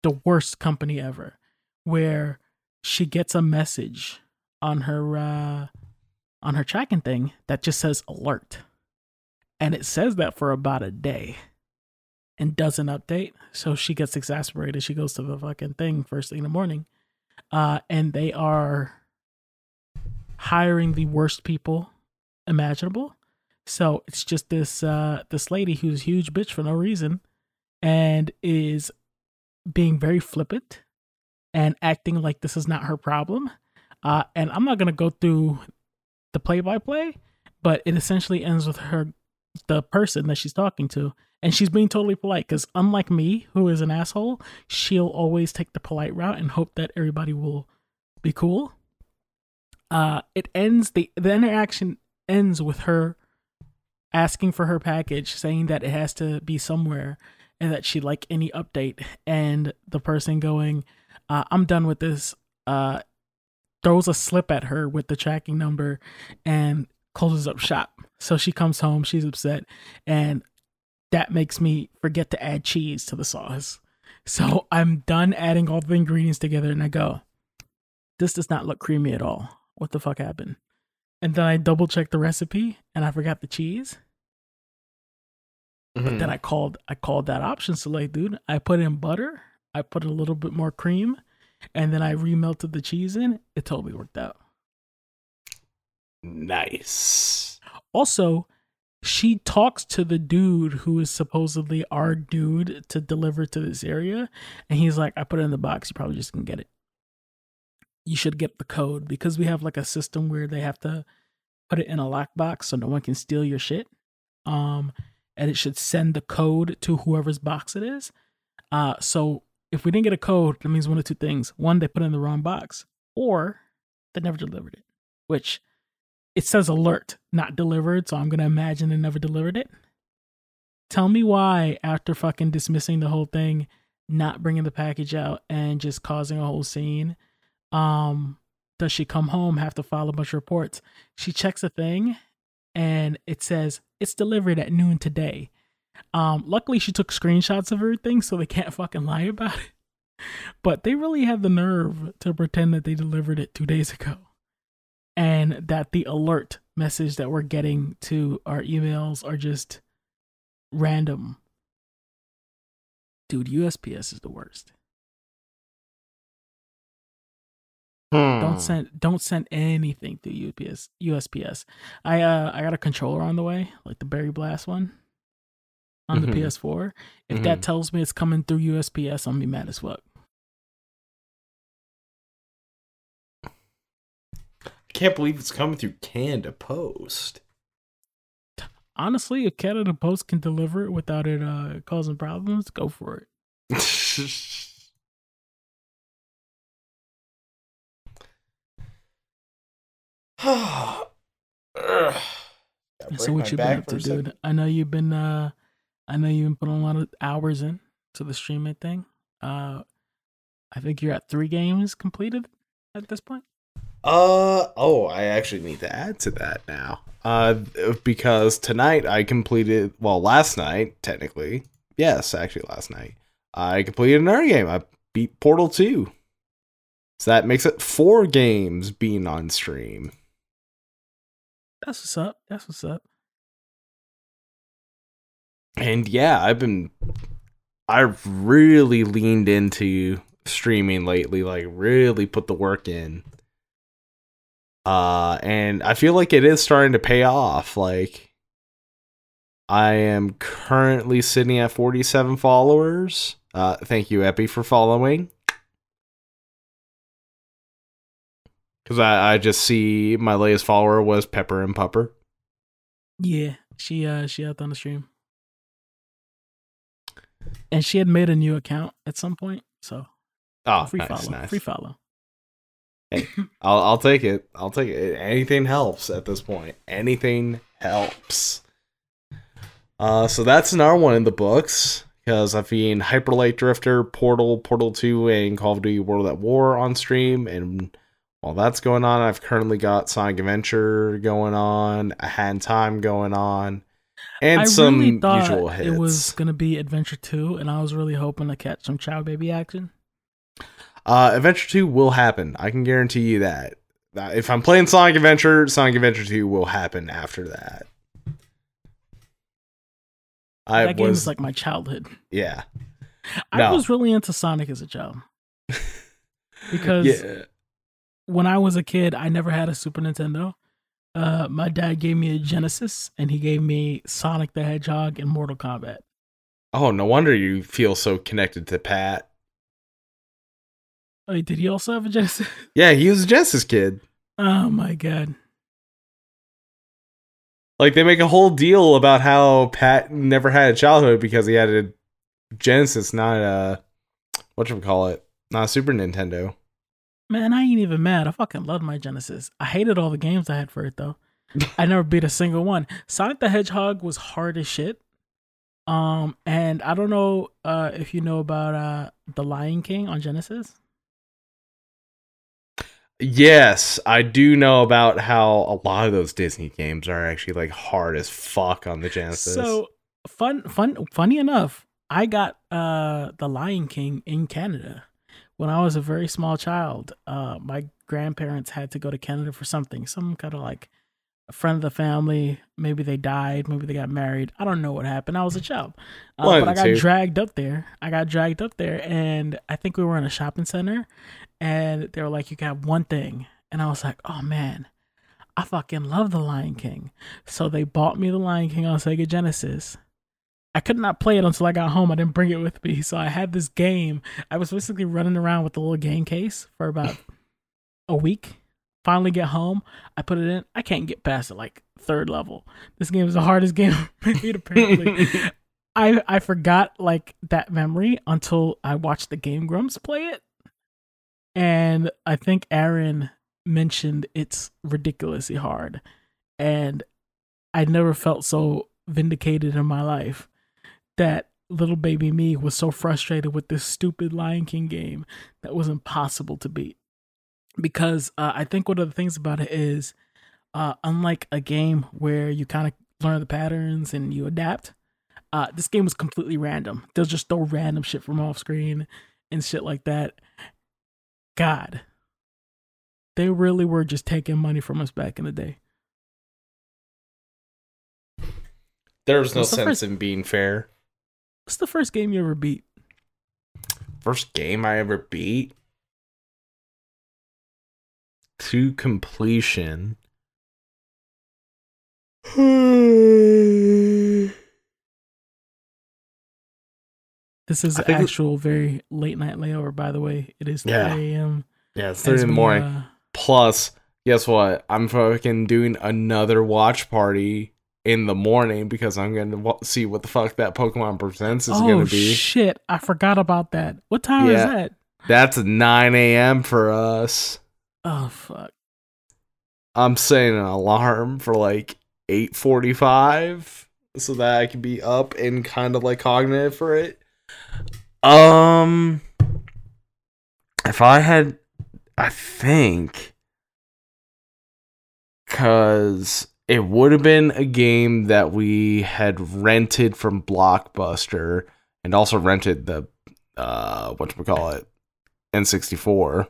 the worst company ever, where she gets a message on her uh, on her tracking thing that just says alert, and it says that for about a day, and doesn't update. So she gets exasperated. She goes to the fucking thing first thing in the morning, uh, and they are hiring the worst people imaginable. So it's just this uh this lady who's huge bitch for no reason and is being very flippant and acting like this is not her problem. Uh and I'm not to go through the play by play, but it essentially ends with her the person that she's talking to and she's being totally polite cuz unlike me who is an asshole, she'll always take the polite route and hope that everybody will be cool. Uh it ends the the interaction ends with her asking for her package, saying that it has to be somewhere and that she'd like any update. And the person going, uh, I'm done with this, uh, throws a slip at her with the tracking number and closes up shop. So she comes home, she's upset, and that makes me forget to add cheese to the sauce. So I'm done adding all the ingredients together and I go, this does not look creamy at all. What the fuck happened? And then I double checked the recipe and I forgot the cheese. But Mm-hmm. then I called I called that option select, dude. I put in butter, I put a little bit more cream, and then I remelted the cheese in. It totally worked out. nice. Also, she talks to the dude who is supposedly our dude to deliver to this area, and he's like, "I put it in the box. You probably just can get it. You should get the code because we have like a system where they have to put it in a lockbox so no one can steal your shit. Um, and it should send the code to whoever's box it is. Uh, so if we didn't get a code, that means one of two things: one, they put it in the wrong box, or they never delivered it, which." It says alert, not delivered, so I'm gonna imagine they never delivered it. Tell me why, after fucking dismissing the whole thing, not bringing the package out and just causing a whole scene, um, does she come home have to file a bunch of reports? She checks a thing, and it says it's delivered at noon today. Um, luckily she took screenshots of everything, so they can't fucking lie about it. <laughs> But they really had the nerve to pretend that they delivered it two days ago and that the alert message that we're getting to our emails are just random. Dude, USPS is the worst. Hmm. Don't send don't send anything to UPS USPS. I uh I got a controller on the way, like the Berry Blast one on Mhm. the PS4. If that Mhm. tells me it's coming through USPS, I'm gonna be mad as fuck. Can't believe it's coming through Canada Post. Honestly, if Canada Post can deliver it without it uh causing problems, go for it. <sighs> So what my you been up to, dude? I know you've been uh I know you've been putting a lot of hours in to the streaming thing. Uh I think you're at three games completed at this point. Uh oh, I actually need to add to that now. Uh, because tonight I completed. Well, last night technically, yes, actually last night I completed another game. I beat Portal Two, so that makes it four games being on stream. That's what's up. That's what's up. And yeah, I've been. I've really leaned into streaming lately. Like really put the work in. Uh and i feel like it is starting to pay off like i am currently sitting at 47 followers uh thank you epi for following because I, I just see my latest follower was pepper and pupper Yeah, she uh she out on the stream, and she had made a new account at some point. So oh free nice, follow, nice. free follow. I'll, I'll take it i'll take it anything helps at this point anything helps uh so that's another one in the books because I've been Hyper Light Drifter, Portal, Portal 2, and Call of Duty World at War on stream. And while that's going on, I've currently got Sonic Adventure going on, A in Time going on, and I some really thought usual hits. it was gonna be Adventure Two, and I was really hoping to catch some Chao Baby action. Uh, Adventure 2 will happen. I can guarantee you that. If I'm playing Sonic Adventure, Sonic Adventure 2 will happen after that. I that game was is like my childhood. yeah. I No. was really into Sonic as a child <laughs> because yeah. when I was a kid, I never had a Super Nintendo. Uh, my dad gave me a Genesis, and he gave me Sonic the Hedgehog and Mortal Kombat. Oh, no wonder you feel so connected to Pat. Wait, did he also have a Genesis? <laughs> Yeah, he was a Genesis kid. Oh my god! Like they make a whole deal about how Pat never had a childhood because he had a Genesis, not a what you call it, not a Super Nintendo. Man, I ain't even mad. I fucking loved my Genesis. I hated all the games I had for it though. I never beat a single one. Sonic the Hedgehog was hard as shit. Um, and I don't know uh if you know about uh The Lion King on Genesis. Yes, I do know about how a lot of those Disney games are actually like hard as fuck on the Genesis. So fun, fun, funny enough, I got uh The Lion King in Canada when I was a very small child. Uh, my grandparents had to go to Canada for something, some kind of like a friend of the family. Maybe they died, maybe they got married. I don't know what happened. I was a child, uh, but I got two. dragged up there. I got dragged up there, and I think we were in a shopping center, and they were like, "You got one thing," and I was like, "Oh man." I fucking love The Lion King. So they bought me The Lion King on Sega Genesis. I could not play it until I got home. I didn't bring it with me. So I had this game. I was basically running around with the little game case for about a week. Finally get home. I put it in. I can't get past it like third level. This game is the hardest <laughs> game apparently. <laughs> I I forgot like that memory until I watched the Game Grumps play it. And I think Arin mentioned it's ridiculously hard. And I never felt so vindicated in my life that little baby me was so frustrated with this stupid Lion King game that was impossible to beat. Because uh, I think one of the things about it is, uh, unlike a game where you kind of learn the patterns and you adapt, uh, this game was completely random. They'll just throw random shit from off screen and shit like that. God, they really were just taking money from us back in the day. There's no What's the sense first- in being fair. What's the first game you ever beat? First game I ever beat to completion. This is I think it- actual very late night layover, by the way. It is 3 a.m. Yeah, it's three in the morning. uh, Plus, guess what? I'm fucking doing another watch party in the morning because I'm going to wa- see what the fuck that Pokemon Presents is oh going to be. shit! I forgot about that. What time is Yeah. that? That's 9 a.m. for us. Oh fuck! I'm setting an alarm for like 8:45 so that I can be up and kind of like cognitive for it. Um if I had I think cuz it would have been a game that we had rented from Blockbuster and also rented the uh what we call it N64.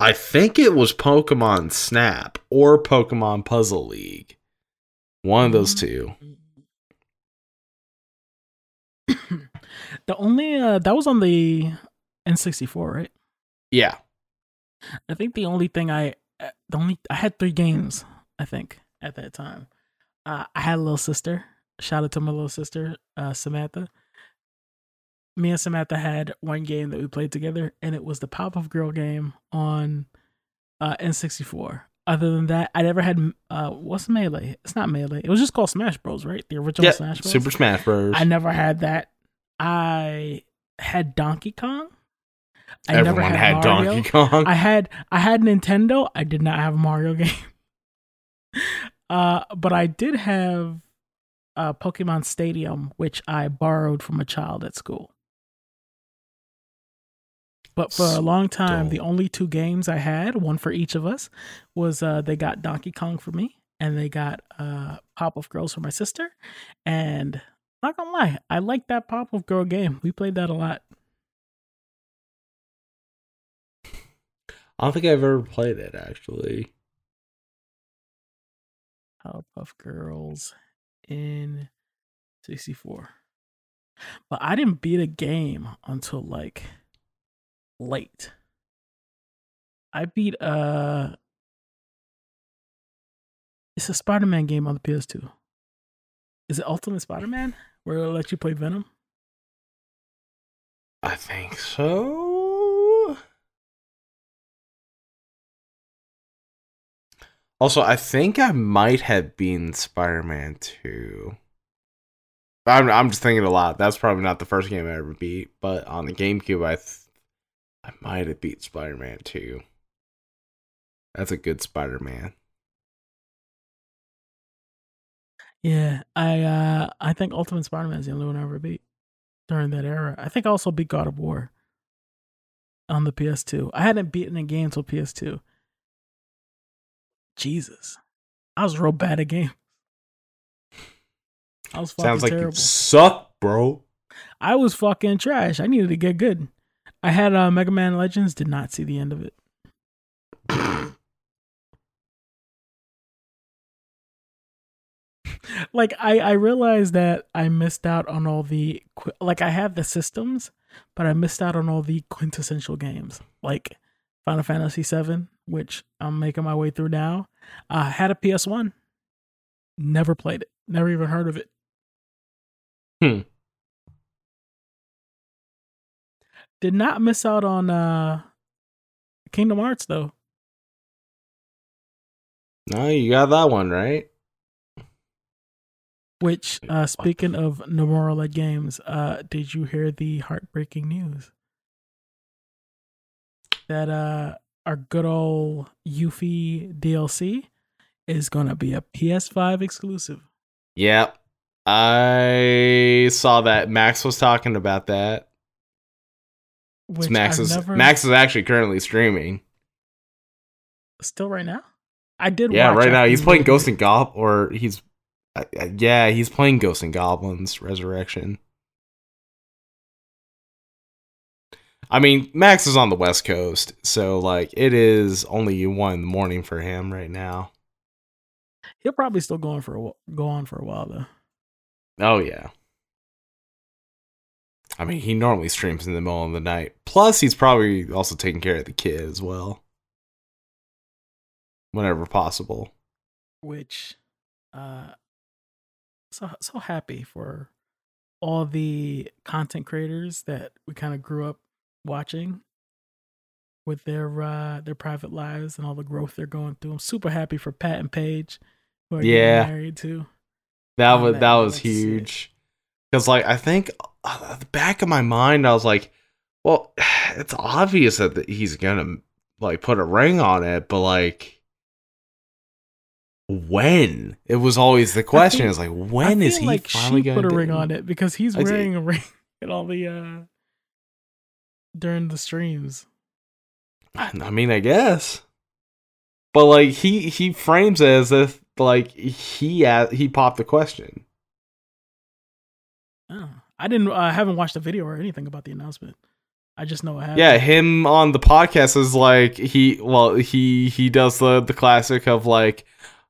I think it was Pokemon Snap or Pokemon Puzzle League. One of those two. <coughs> the only uh that was on the N64, right? Yeah. I think the only thing I uh, the only I had three games, I think, at that time. Uh, I had a little sister. Shout out to my little sister, uh, Samantha. Me and Samantha had one game that we played together, and it was the Powerpuff Girl game on uh, N64. Other than that, I never had uh, what's Melee? It's not Melee. It was just called Smash Bros. Right? The original Yep, Smash Bros. Super Smash Bros. I never had that. I had Donkey Kong. I Everyone never had, had Donkey Kong. I had I had Nintendo. I did not have a Mario <laughs> game. uh, but I did have uh, Pokemon Stadium, which I borrowed from a child at school. But for a long time, the only two games I had, one for each of us, was uh, they got Donkey Kong for me, and they got uh, Powerpuff Girls for my sister. And not gonna lie, I liked that Powerpuff Girl game. We played that a lot. I don't think I've ever played it actually. Powerpuff Girls in 64. But I didn't beat a game until like late. I beat uh it's a Spider-Man game on the PS2. Is it Ultimate Spider-Man? Where it'll let you play Venom? I think so. Also, I think I might have been Spider-Man 2. I'm I'm just thinking a lot. That's probably not the first game I ever beat, but on the GameCube, I I might have beat Spider-Man 2. That's a good Spider-Man. Yeah, I uh I think Ultimate Spider-Man is the only one I ever beat during that era. I think I also beat God of War on the PS2. I hadn't beaten a game until PS2. Jesus. I was real bad at games. I was fucking Sounds like terrible. you suck, bro. I was fucking trash. I needed to get good. I had uh, Mega Man Legends, did not see the end of it. <laughs> like I I realized that I missed out on all the like I had the systems, but I missed out on all the quintessential games like Final Fantasy VII, which I'm making my way through now. I had a PS One, never played it, never even heard of it. Hmm. Did not miss out on uh Kingdom Hearts though. No, you got that one right. Which, uh, speaking of Nomura led games, uh, did you hear the heartbreaking news that uh, our good old Yuffie DLC is gonna be a PS5 exclusive? Yep. I saw that Max was talking about that. Which Max I've is never Max is actually currently streaming. still right now. I did. Yeah, right now he's playing Ghost and Gob, or he's, uh, yeah, he's playing Ghost and Goblins Resurrection. I mean, Max is on the West Coast, so like it is only one in the morning for him right now. He'll probably still go on for a, go on for a while though. Oh yeah. I mean, he normally streams in the middle of the night. Plus, he's probably also taking care of the kid as well, whenever possible. which uh so so happy for all the content creators that we kind of grew up watching with their uh their private lives and all the growth they're going through. I'm super happy for Pat and Paige who are Yeah. married too. That was man, that was huge. sick. Because like I think uh, the back of my mind, I was like, well, <sighs> it's obvious that he's gonna like put a ring on it, but like, when? It was always the question. It's like when is he like finally she going put a ring on it because he's I did. wearing a ring <laughs> at all the uh during the streams. I mean, I guess. But like he he frames it as if like he he popped the question. Oh, I didn't. I haven't watched the video or anything about the announcement. I just know it happened. Yeah, him on the podcast is like he well he he does the the classic of like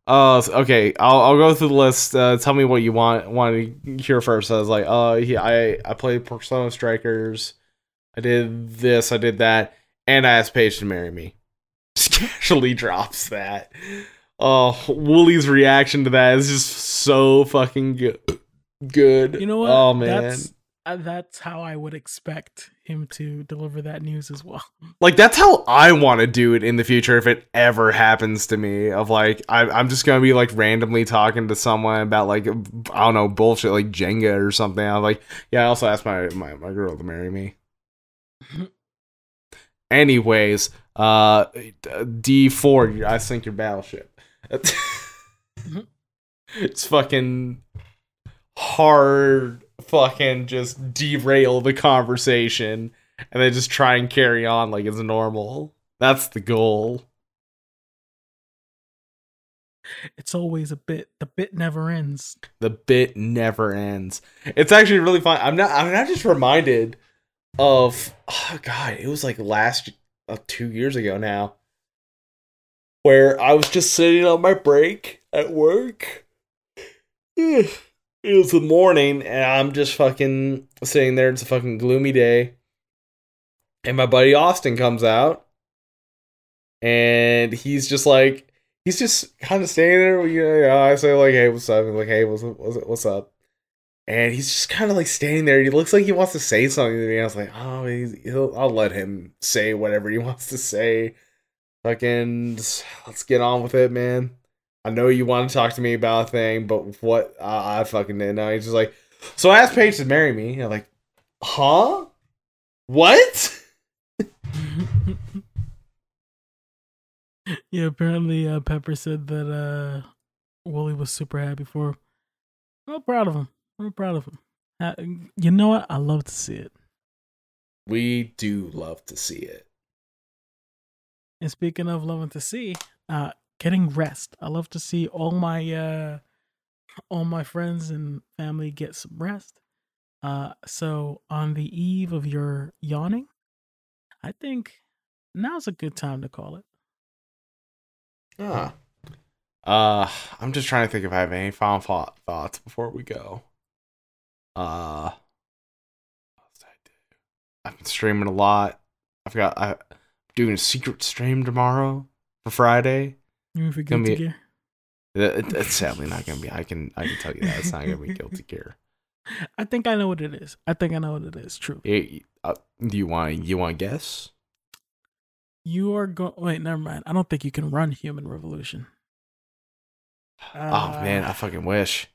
uh okay I'll I'll go through the list. Uh, tell me what you want want to hear first. I was like uh he, I I played Persona Strikers. I did this. I did that, and I asked Paige to marry me. <laughs> Just casually drops that. Oh, Woolie's reaction to that is just so fucking good. Good. You know what? Oh man. That's uh, that's how I would expect him to deliver that news as well. <laughs> like that's how I want to do it in the future if it ever happens to me. Of like I, I'm just gonna be like randomly talking to someone about like I don't know bullshit like Jenga or something. I'm like, yeah, I also asked my my, my girl to marry me. <laughs> Anyways, uh, D four, I sink your battleship. <laughs> it's fucking hard. Fucking just derail the conversation and then just try and carry on like it's normal. That's the goal. It's always a bit. The bit never ends. The bit never ends. It's actually really fun. I'm not. I'm not just reminded of. Oh God, it was like last uh, two years ago now, where I was just sitting on my break at work. <sighs> it was the morning, and I'm just fucking sitting there. It's a fucking gloomy day, and my buddy Austin comes out, and he's just like he's just kind of standing there. You know, I say like, "Hey, what's up?" And like, "Hey, what's what's what's up?" And he's just kind of like standing there. He looks like he wants to say something to me. I was like, "Oh, he's, he'll, I'll let him say whatever he <laughs> wants to say." Fucking, let's get on with it, man. I know you want to talk to me about a thing, but what? Uh, I fucking didn't know. He's just like, so I asked Paige to marry me. And I'm like, huh? What? <laughs> yeah, apparently uh, Pepper said that uh, Woolie was super happy for him. I'm proud of him. I'm proud of him. You know what? I love to see it. We do love to see it. And speaking of loving to see, uh, getting rest. I love to see all my uh, all my friends and family get some rest. Uh, so on the eve of your yawning, I think now's a good time to call it. Ah. Uh, I'm just trying to think if I have any final thought, thoughts before we go. Uh? I've been streaming a lot. I've got I doing a secret stream tomorrow for Friday. You mean for Gonna be- gear? It's sadly not gonna be. I can I can tell you that it's not gonna be <laughs> guilty gear. I think I know what it is. I think I know what it is. True. Uh, do you want you want to guess? You are going. Wait, never mind. I don't think you can run Human Revolution. oh man, I Uh, fucking wish.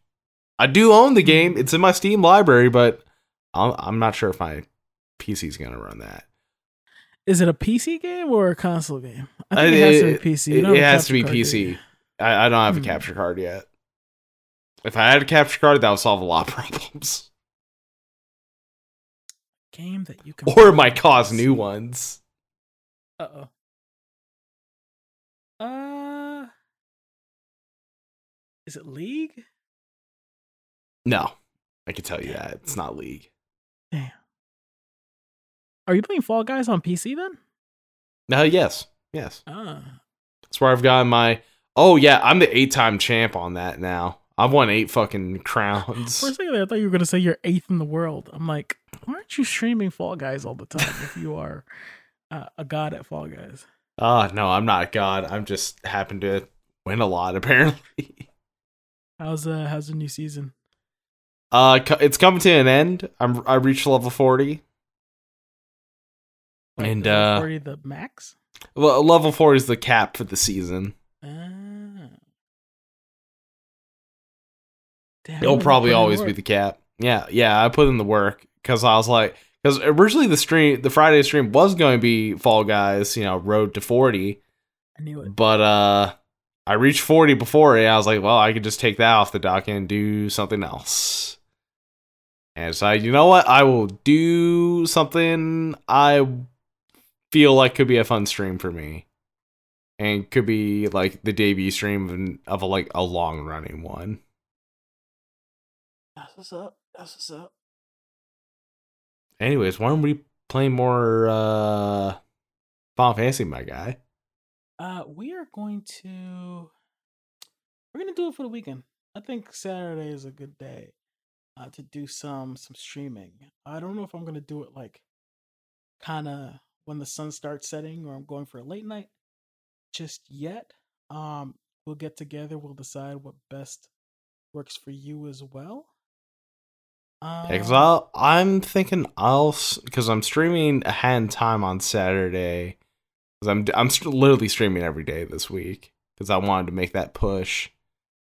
I do own the game. It's in my Steam library, but I'm I'm not sure if my PC's gonna run that. Is it a PC game or a console game? I think it, has to be PC. You It, it has to be capture card, do PC. I, I don't have a Hmm. capture card yet. If I had a capture card, that would solve a lot of <laughs> problems. Game that you can. Or it might cause new ones. Uh oh. Uh. Is it League? No, I can tell you that it's not League. Damn. Are you playing Fall Guys on PC then? No, yes, yes. Ah. That's where I've gotten my. Oh yeah, I'm the eight-time champ on that now. I've won eight fucking crowns. For a second there, I thought you were gonna say you're eighth in the world. I'm like, why aren't you streaming Fall Guys all the time if you are <laughs> uh, a god at Fall Guys? Ah, no, I'm not a God. I'm just happen to win a lot <laughs> apparently. How's uh how's the new season? Uh, it's coming to an end. I'm I reached level forty. Like, And, uh, 40 the max? Well, level four is the cap for the season. Ah. Damn, It'll probably always be the cap. Yeah, yeah. I put in the work because I was like, because originally the stream, the Friday stream was going to be Fall Guys, you know, Road to Forty, I knew it. but uh, I reached 40 before it. I was like, well, I could just take that off the dock and do something else. And so, you know what? I will do something I feel like could be a fun stream for me. And could be like the debut stream of, of a, like a long running one. That's what's up. That's what's up. Anyways, why don't we play more uh Final Fantasy, my guy? Uh, we are going to we're gonna do it for the weekend. I think Saturday is a good day uh, to do some some streaming. I don't know if I'm gonna do it like kind of when the sun starts setting, or I'm going for a late night just yet. Um, we'll get together. We'll decide what best works for you as well. Um, Exile. I'm thinking I'll because I'm streaming A Hat in Time on Saturday. Because I'm I'm literally streaming every day this week because I wanted to make that push,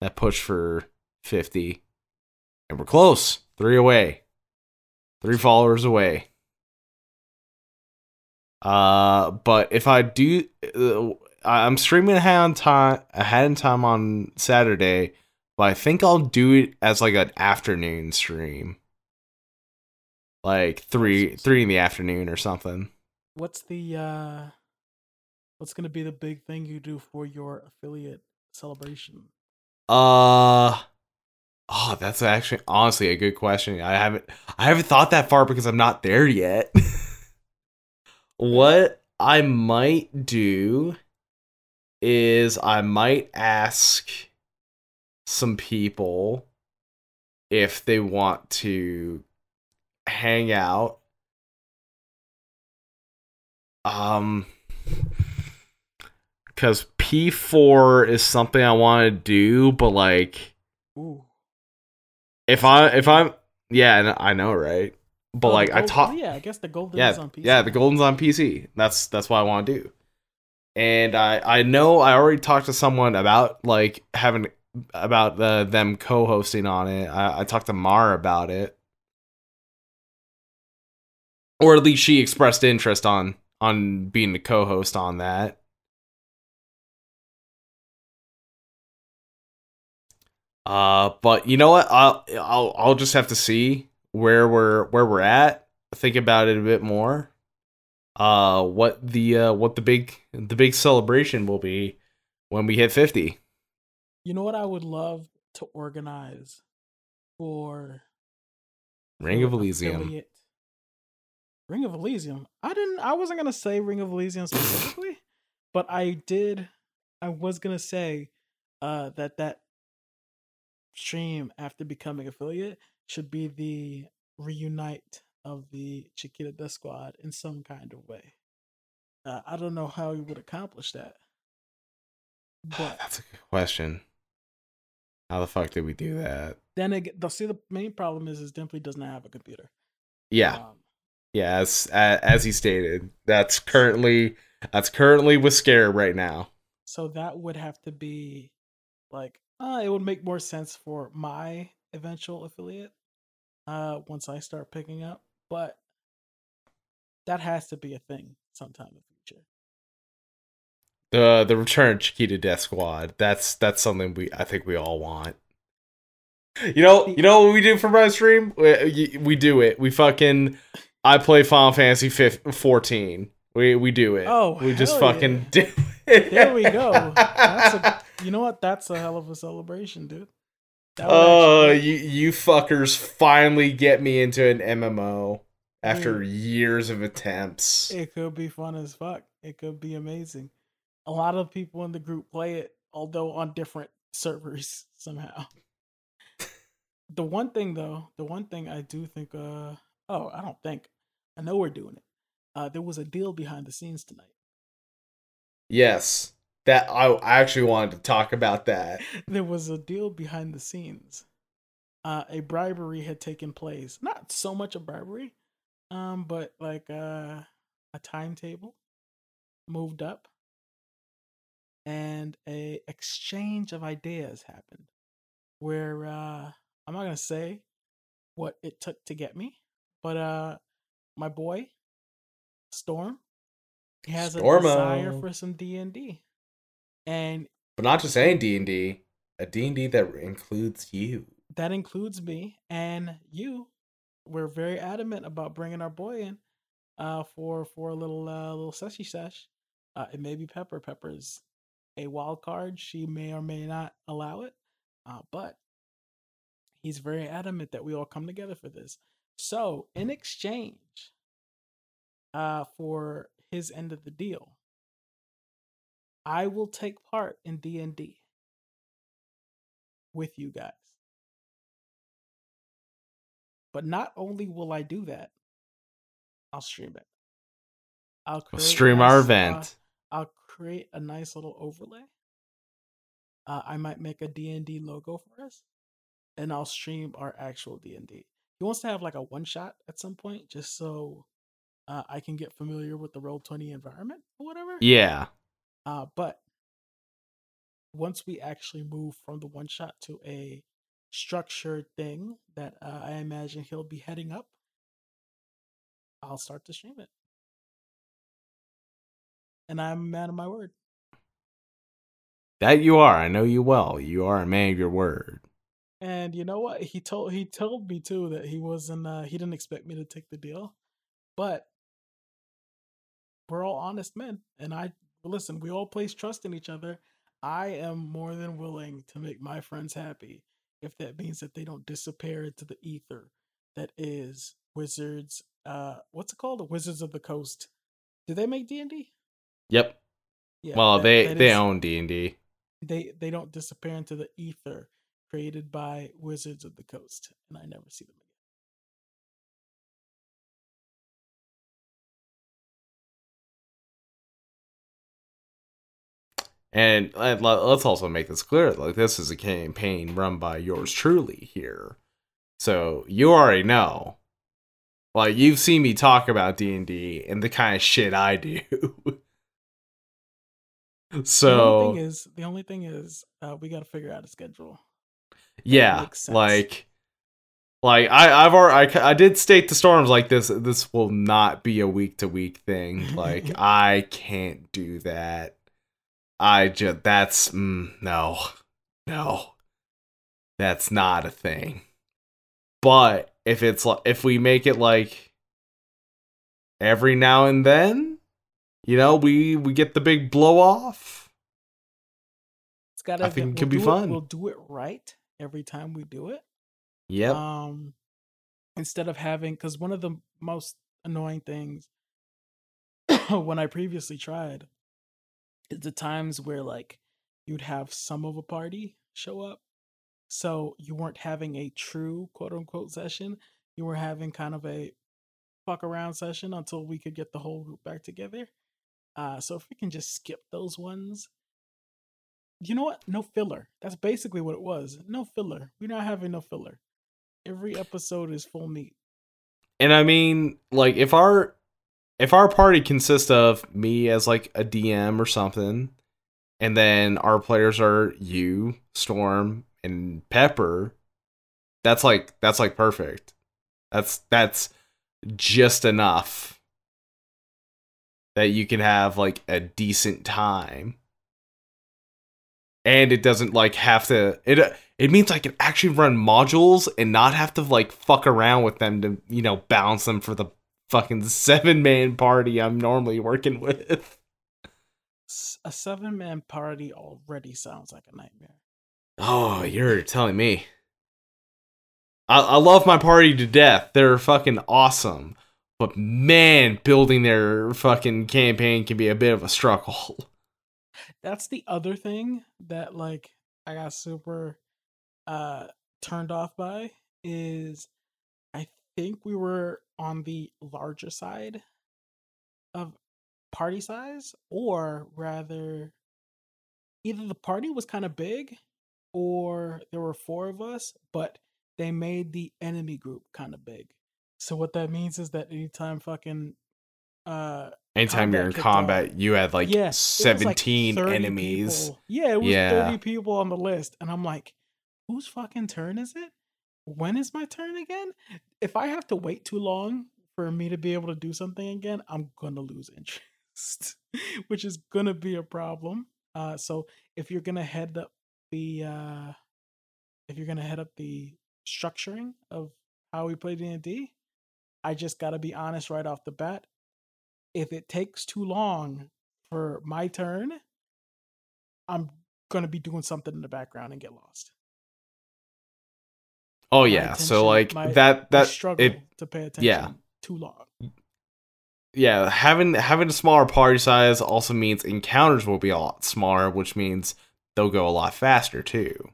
that push for fifty, and we're close. Three away, three followers away. Uh, but if I do, uh, I'm streaming ahead time A Hat in Time on Saturday, but I think I'll do it as like an afternoon stream, like three three in the afternoon or something. What's the uh What's going to be the big thing you do for your affiliate celebration? Uh Oh, that's actually honestly a good question. I haven't I haven't thought that far because I'm not there yet. <laughs> what I might do is I might ask some people if they want to hang out. Um because P4 is something I want to do, but like, Ooh. if I if I'm yeah, I know right, but oh, like I talk yeah, I guess the golden yeah, on PC. Yeah, the golden's on PC. That's that's what I want to do, and I I know I already talked to someone about like having about the them co-hosting on it. I, I talked to Mar about it, or at least she expressed interest on on being the co-host on that Uh, but you know what? I'll I'll I'll just have to see where we're where we're at. Think about it a bit more. Uh, what the uh what the big the big celebration will be when we hit fifty. You know what I would love to organize for Ring of Elysium. Affiliate. Ring of Elysium. I didn't. I wasn't gonna say Ring of Elysium specifically, but I did. I was gonna say uh, that that stream after becoming affiliate should be the reunite of the Chiquita Death Squad in some kind of way. Uh, I don't know how he would accomplish that. <sighs> But that's a good question. How the fuck did we do that? Then it, they'll see the main problem is is Dimply doesn't have a computer. Yeah. Um, yeah, as, as he stated, that's currently that's currently with Scare right now. So that would have to be like uh, it would make more sense for my eventual affiliate uh, once I start picking up, but that has to be a thing sometime in the future. The the return of Chiquita Death Squad. That's that's something we I think we all want. You know, you know what we do for my stream? We, we do it. We fucking I play Final Fantasy 14. We we do it. Oh, we just yeah. fucking do it. There we go. That's a, <laughs> you know what? That's a hell of a celebration, dude. Oh, uh, you you fuckers finally get me into an MMO after years of attempts. It could be fun as fuck. It could be amazing. A lot of people in the group play it, although on different servers <laughs> somehow. the one thing though, the one thing I do think uh oh, I don't think I know we're doing it. Uh there was a deal behind the scenes tonight. Yes that I actually wanted to talk about that. There was a deal behind the scenes. Uh, a bribery had taken place. Not so much a bribery, um, but like uh, a timetable moved up, and a exchange of ideas happened. Where uh, I'm not gonna say what it took to get me, but uh, my boy Storm he has Stormo. a desire for some D and D and But not just any D and D, a D and D that includes you. That includes me and you. We're very adamant about bringing our boy in uh, for for a little uh, little session sesh. Uh, it may be Pepper. Pepper's a wild card. She may or may not allow it, uh, but he's very adamant that we all come together for this. So, in exchange uh, for his end of the deal, I will take part in D and D with you guys. But not only will I do that, I'll stream it. I'll we'll stream our event. Uh, I'll create a nice little overlay. Uh, I might make a D&D logo for us and I'll stream our actual D&D. He wants to have like a one shot at some point just so uh, I can get familiar with the Roll20 environment or whatever. Yeah. Uh, but once we actually move from the one shot to a structured thing that uh, I imagine he'll be heading up, I'll start to stream it. And I'm a man of my word. That you are. I know you well. You are a man of your word. And you know what? He told he told me too that he wasn't uh, he didn't expect me to take the deal. But we're all honest men and I listen, we all place trust in each other. I am more than willing to make my friends happy if that means that they don't disappear into the ether that is Wizards uh what's it called? The Wizards of the Coast. Do they make D&D? Yep. Yeah, well, that, they that they is, own D&D. They they don't disappear into the ether created by Wizards of the Coast and I never see them And let's also make this clear: like this is a campaign run by yours truly here, so you already know. Like you've seen me talk about D and D and the kind of shit I do. <laughs> so the only thing is, the only thing is, uh, we got to figure out a schedule. Yeah, like, like I, I've already, I, I did state the storms like this. This will not be a week to week thing. Like <laughs> I can't do that I just that's mm, no, no, that's not a thing. But if it's if we make it like every now and then, you know, we we get the big blow off. It's gotta. I think we'll it could be fun. It, we'll do it right every time we do it. Yeah. Um, instead of having, because one of the most annoying things <coughs> when I previously tried the times where like you'd have some of a party show up. So you weren't having a true quote unquote session. You were having kind of a fuck around session until we could get the whole group back together. Uh, so if we can just skip those ones, you know what? No filler. That's basically what it was. No filler. We're not having no filler. Every episode is full meat. And I mean, like, if our if our party consists of me as like a DM or something, and then our players are you, Storm, and Pepper, that's like that's like perfect. That's that's just enough that you can have like a decent time. And it doesn't like have to it it means I can actually run modules and not have to like fuck around with them to, you know, balance them for the fucking seven man party I'm normally working <laughs> with. A seven man party already sounds like a nightmare. Oh, you're telling me. I, I love my party to death. They're fucking awesome. But man, building their fucking campaign can be a bit of a struggle. <laughs> That's the other thing that like I got super uh turned off by is think we were on the larger side of party size, or rather, either the party was kind of big, or there were four of us, but they made the enemy group kind of big. So what that means is that anytime fucking uh anytime you're in combat off, you had like yeah, 17 like enemies people. yeah it was yeah. 30 people on the list and i'm like whose fucking turn is it when is my turn again? If I have to wait too long for me to be able to do something again, I'm gonna lose interest, <laughs> which is gonna be a problem. Uh, so if you're gonna head up the uh, if you're gonna head up the structuring of how we play D and D, I just gotta be honest right off the bat. If it takes too long for my turn, I'm gonna be doing something in the background and get lost. Oh yeah, so like my- that that struggle it to pay attention yeah. too long. yeah, having having a smaller party size also means encounters will be a lot smaller, which means they'll go a lot faster too.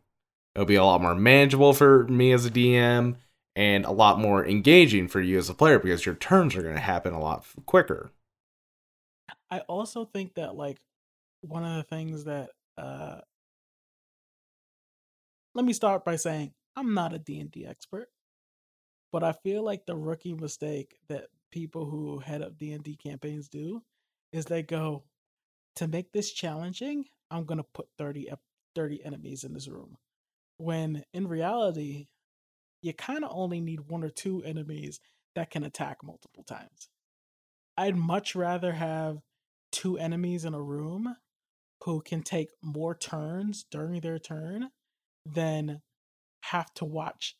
It'll be a lot more manageable for me as a DM and a lot more engaging for you as a player because your turns are going to happen a lot quicker. I also think that like one of the things that uh let me start by saying I'm not a D&D expert, but I feel like the rookie mistake that people who head up D&D campaigns do is they go to make this challenging, I'm going to put 30 ep- 30 enemies in this room. When in reality, you kind of only need one or two enemies that can attack multiple times. I'd much rather have two enemies in a room who can take more turns during their turn than have to watch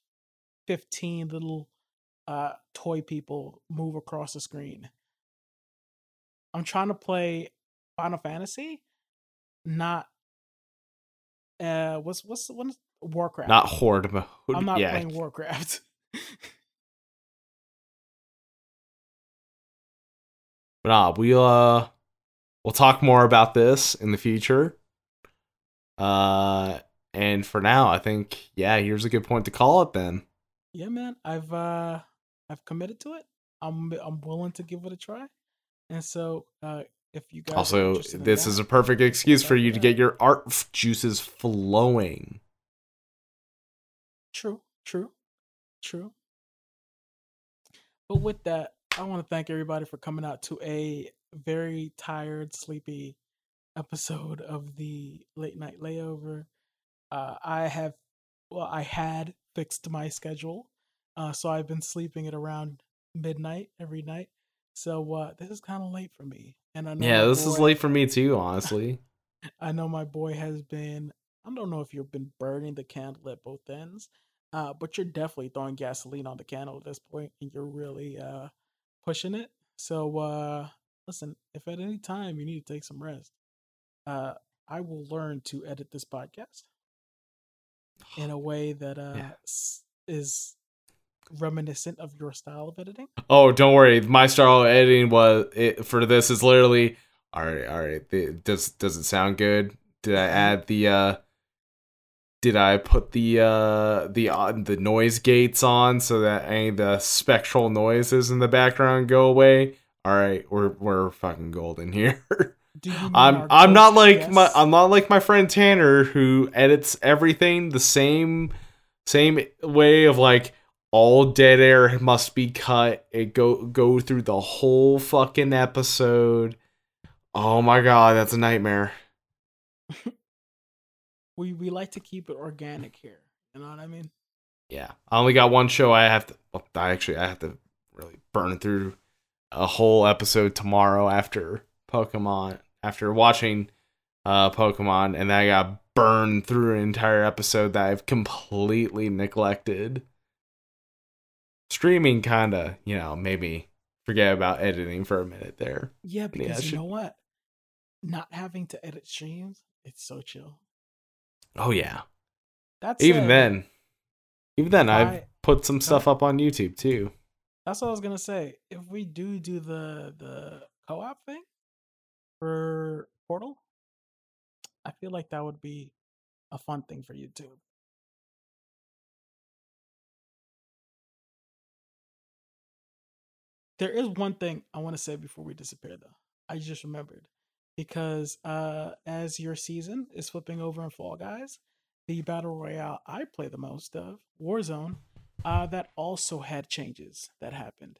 15 little uh toy people move across the screen. I'm trying to play Final Fantasy, not uh what's what's what is Warcraft. Not horde mode. I'm not yeah. playing Warcraft. <laughs> But nah, we'll uh we'll talk more about this in the future. Uh and for now, I think yeah, here's a good point to call it then. yeah, man. I've uh I've committed to it. I'm I'm willing to give it a try. And so uh if you guys Also, in this that- is a perfect excuse for you to get your art juices flowing. True, true, true. But with that, I want to thank everybody for coming out to a very tired, sleepy episode of the late night layover. Uh, I have, well, I had fixed my schedule, uh, so I've been sleeping at around midnight every night. So uh, this is kind of late for me, and I know Yeah, this is late for me too, honestly. <laughs> I know my boy has been. I don't know if you've been burning the candle at both ends, uh, but you're definitely throwing gasoline on the candle at this point, and you're really uh, pushing it. So, uh, listen, if at any time you need to take some rest, uh, I will learn to edit this podcast in a way that uh, Yeah. is reminiscent of your style of editing. Oh, don't worry. My style of editing was it, for this is literally all right. All right. the- Does does it sound good? Did I add the? uh Did I put the uh the uh, the noise gates on so that any of the spectral noises in the background go away? All right, we're we're fucking golden here. <laughs> I'm I'm not like my? I'm not like my friend Tanner who edits everything the same same way of like all dead air must be cut. It go go through the whole fucking episode. Oh my god, that's a nightmare. <laughs> we we like to keep it organic here. You know what I mean? Yeah, I only got one show. I have to. Well, I actually I have to really burn through a whole episode tomorrow after Pokemon. After watching uh Pokemon, and then I got burned through an entire episode that I've completely neglected. Streaming kind of, you know, maybe forget about editing for a minute there. Yeah, because I you know what? Not having to edit streams, it's so chill. Oh yeah. That's even then, even then, if I've put some stuff up on YouTube too. That's what I was gonna say. If we do do the the co-op thing for Portal, I feel like that would be a fun thing for YouTube. There is one thing I want to say before we disappear, though. I just remembered because uh, as your season is flipping over in Fall Guys, the battle royale I play the most of, Warzone, uh, that also had changes that happened.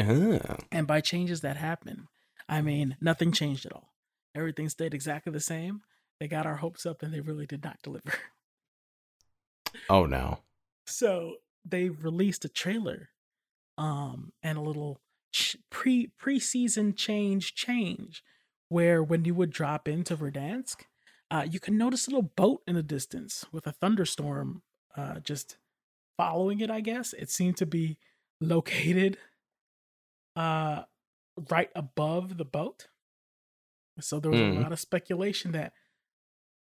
Oh. And by changes that happened, I mean nothing changed at all. Everything stayed exactly the same. They got our hopes up and they really did not deliver. Oh no. <laughs> So they released a trailer um and a little ch- pre preseason change change where when you would drop into Verdansk, uh, you can notice a little boat in the distance with a thunderstorm uh, just following it. I guess it seemed to be located uh, right above the boat. So there was Mm. a lot of speculation that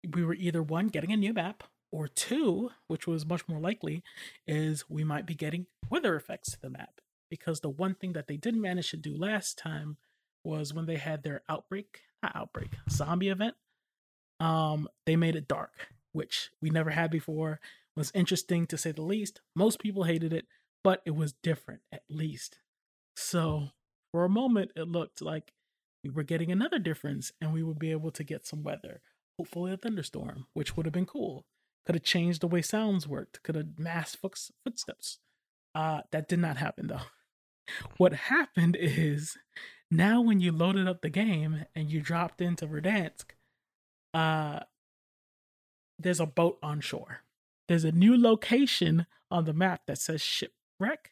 we were either one getting a new map or two, which was much more likely, is we might be getting weather effects to the map. Because the one thing that they didn't manage to do last time was when they had their outbreak, not outbreak, zombie event. Um, they made it dark, which we never had before. Was interesting to say the least. Most people hated it, but it was different at least. So for a moment, it looked like we were getting another difference, and we would be able to get some weather. Hopefully, a thunderstorm, which would have been cool. Could have changed the way sounds worked. Could have masked footsteps. Uh, that did not happen though. <laughs> What happened is now when you loaded up the game and you dropped into Verdansk, uh, there's a boat on shore. There's a new location on the map that says shipwreck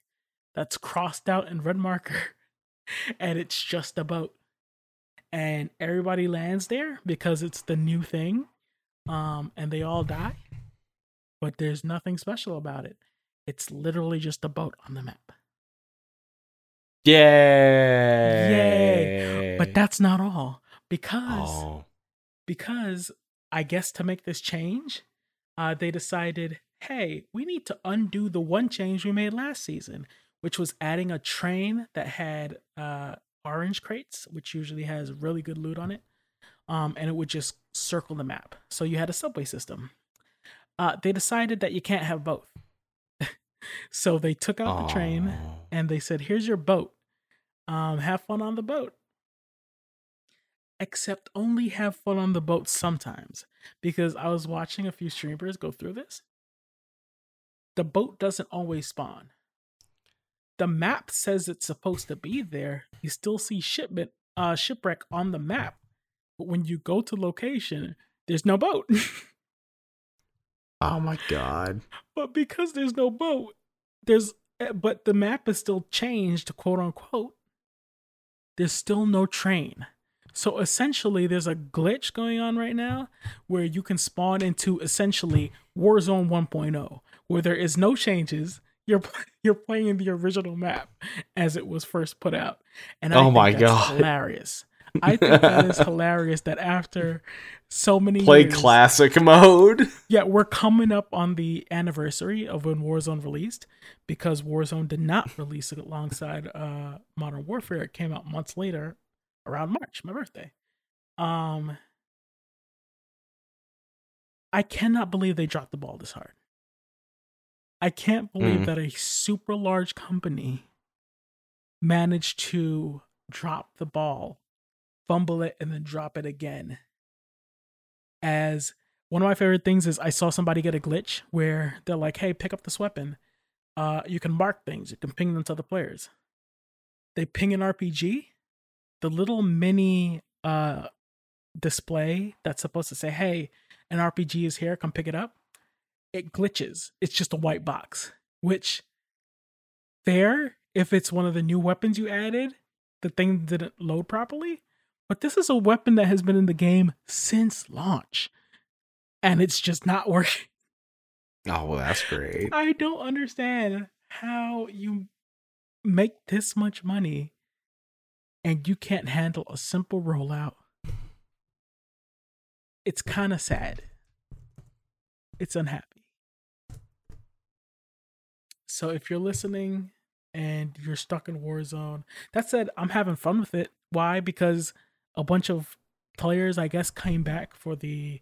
that's crossed out in red marker, <laughs> <laughs> and it's just a boat. And everybody lands there because it's the new thing, um, and they all die. But there's nothing special about it. It's literally just a boat on the map. Yay! Yay! But that's not all because oh, because I guess to make this change, uh, they decided, hey, we need to undo the one change we made last season, which was adding a train that had uh, orange crates, which usually has really good loot on it, um, and it would just circle the map. So you had a subway system. Uh, they decided that you can't have both. <laughs> so they took out the train and they said, "Here's your boat. Um, have fun on the boat." Except only have fun on the boat sometimes, because I was watching a few streamers go through this. The boat doesn't always spawn. The map says it's supposed to be there. You still see shipment, uh, shipwreck on the map, but when you go to location, there's no boat. <laughs> Oh my god. But because there's no boat, there's eh, but the map is still changed, quote unquote. There's still no train. So essentially there's a glitch going on right now where you can spawn into essentially Warzone 1.0 where there is no changes. You're <laughs> you're playing the original map as it was first put out. And I Oh think my that's God. hilarious. I think that is <laughs> hilarious that after so many Play years, classic <laughs> mode. yeah, we're coming up on the anniversary of when Warzone released because Warzone did not release it alongside uh Modern Warfare. It came out months later around March, my birthday. Um I cannot believe they dropped the ball this hard. I can't believe Mhm. that a super large company managed to drop the ball, fumble it, and then drop it again. As one of my favorite things is I saw somebody get a glitch where they're like, hey, pick up this weapon. Uh, you can mark things, you can ping them to other players. They ping an RPG, the little mini uh display that's supposed to say, hey, an RPG is here, come pick it up. It glitches. It's just a white box, which fair if it's one of the new weapons you added, the thing didn't load properly. But this is a weapon that has been in the game since launch. And it's just not <laughs> working. Oh well, that's great. I don't understand how you make this much money and you can't handle a simple rollout. It's kind of sad. It's unhappy. So if you're listening and you're stuck in Warzone, that said, I'm having fun with it. Why? Because a bunch of players, I guess, came back for the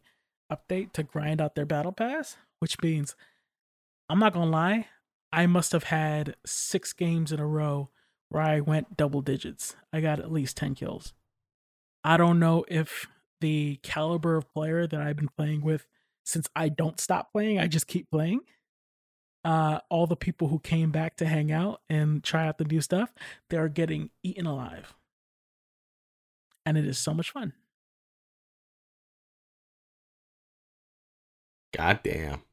update to grind out their battle pass, which means I'm not gonna lie, I must have had six games in a row where I went double digits. I got at least 10 kills. I don't know if the caliber of player that I've been playing with since I don't stop playing, I just keep playing. Uh, all the people who came back to hang out and try out the new stuff, they're getting eaten alive. And it is so much fun. God damn.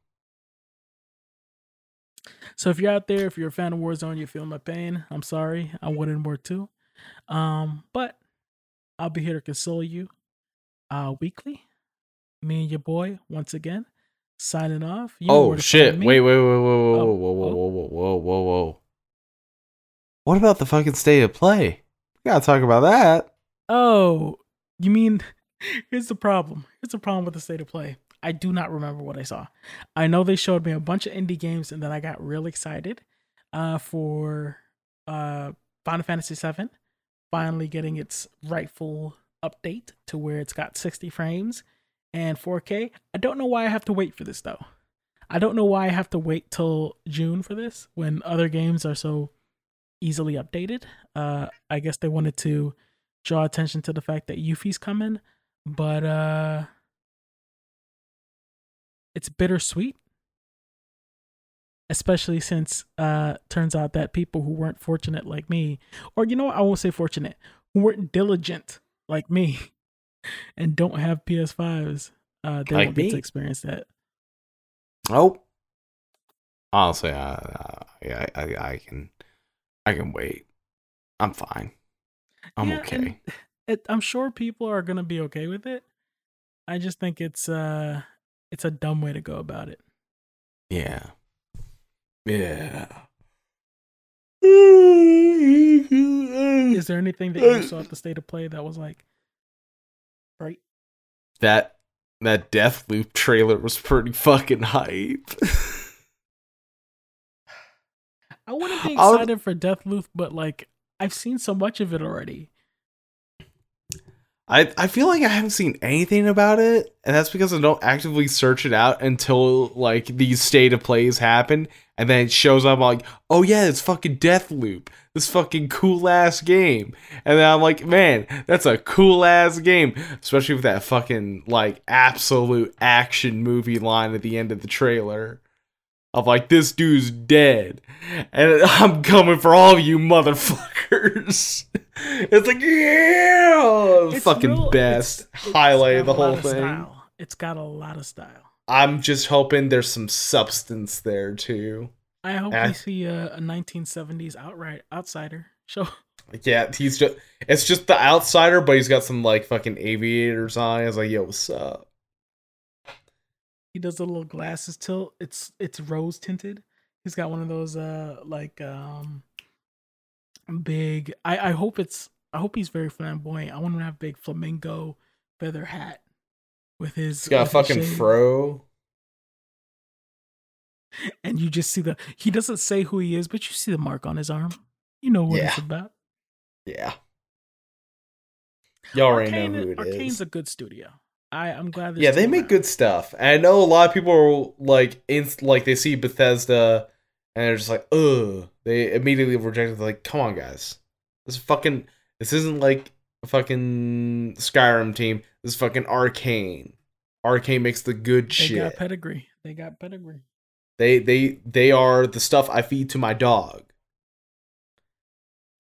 So if you're out there, if you're a fan of Warzone, you feel my pain. I'm sorry. I wanted more too. Um, but I'll be here to console you uh weekly. me and your boy once again signing off. You Oh shit! Wait, wait, wait, wait, whoa, Oh, whoa, whoa, oh. whoa, whoa, whoa, whoa, whoa. What about the fucking state of play? We gotta talk about that. Oh, you mean <laughs> here's the problem. Here's the problem with the state of play. I do not remember what I saw. I know they showed me a bunch of indie games and then I got real excited uh for uh Final Fantasy VII finally getting its rightful update to where it's got 60 frames and 4K. I don't know why I have to wait for this though. I don't know why I have to wait till June for this when other games are so easily updated. Uh I guess they wanted to draw attention to the fact that Yuffie's coming, but uh it's bittersweet. Especially since uh turns out that people who weren't fortunate like me, or you know what, I won't say fortunate, who weren't diligent like me and don't have PS5s, uh they Like won't get me. to experience that. Oh, honestly, I, I, I, I can, I can wait. I'm fine. I'm Yeah, okay. <sighs> It, I'm sure people are gonna be okay with it. I just think it's uh it's a dumb way to go about it. Yeah. Yeah. Is there anything that you saw at the state of play that was like right? that that Deathloop trailer was pretty fucking hype. <laughs> I wouldn't be I'll- excited for Deathloop, but like I've seen so much of it already. I I feel like I haven't seen anything about it, and that's because I don't actively search it out until like these state of plays happen, and then it shows up like, oh yeah, it's fucking Deathloop, this fucking cool ass game, and then I'm like, man, that's a cool ass game, especially with that fucking like absolute action movie line at the end of the trailer. Of like this dude's dead, and <laughs> I'm coming for all of you motherfuckers. <laughs> It's like yeah, It's fucking real- best it's- it's highlight of the whole of thing. style. It's got a lot of style. I'm just hoping there's some substance there too. I hope Eh. we see a, a 1970s outright outsider show. <laughs> Yeah, he's just it's just the outsider, but he's got some like fucking aviators on. He's like, yo, what's up? He does the little glasses tilt. It's it's rose tinted. He's got one of those uh like um big. I I hope it's. I hope he's very flamboyant. I want him to have a big flamingo feather hat with his. He's got a fucking shades. fro. and you just see the. He doesn't say who he is, but you see the mark on his arm. You know what it's about. Yeah. Y'all already Arkane, know who it Arkane's is. a good studio. I I'm glad. Yeah, they make around. good stuff. And I know a lot of people are like, in, like they see Bethesda and they're just like, ugh. They immediately reject it. Like, come on, guys. This fucking. This isn't like a fucking Skyrim team. This is fucking Arkane. Arkane makes the good They shit. They got pedigree. They got pedigree. They they they are the stuff I feed to my dog.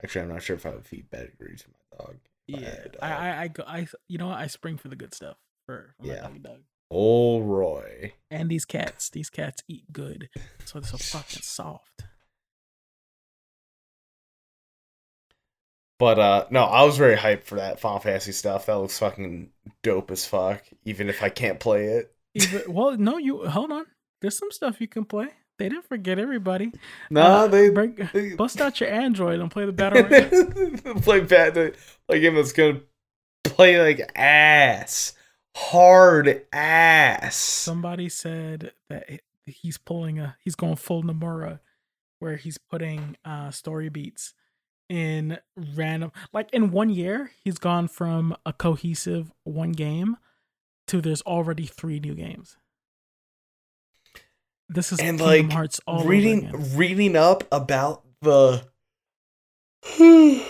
Actually, I'm not sure if I would feed pedigree to my dog. Yeah. I, I, I, go, I, you know, what? I spring for the good stuff for, Yeah. doggy dog. Old Roy. And these cats, <laughs> these cats eat good, so they're so fucking <laughs> soft. But uh no, I was very hyped for that Final Fantasy stuff. That looks fucking dope as fuck. Even if I can't play it. Even, <laughs> well, no, you hold on. There's some stuff you can play. They didn't forget everybody. No, Uh, they, they bust out your Android and play the battle. royale. play bad like game that's gonna play like ass. Hard ass. Somebody said that he's pulling a, he's going full Nomura, where he's putting uh story beats in random, like in one year, he's gone from a cohesive one game to there's already three new games. This is and Kingdom like Hearts all reading reading up about the <sighs>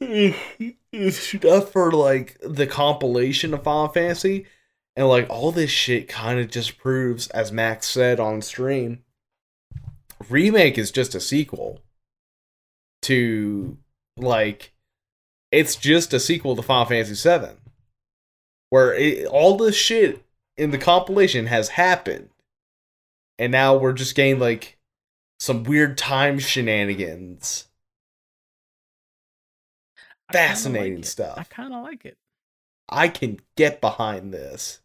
<sighs> stuff for like the compilation of Final Fantasy and like all this shit kind of just proves as Max said on stream remake is just a sequel to like it's just a sequel to Final Fantasy 7 where it, all this shit in the compilation has happened and now we're just getting like some weird time shenanigans. Fascinating like stuff. I kind of like it. I can get behind this.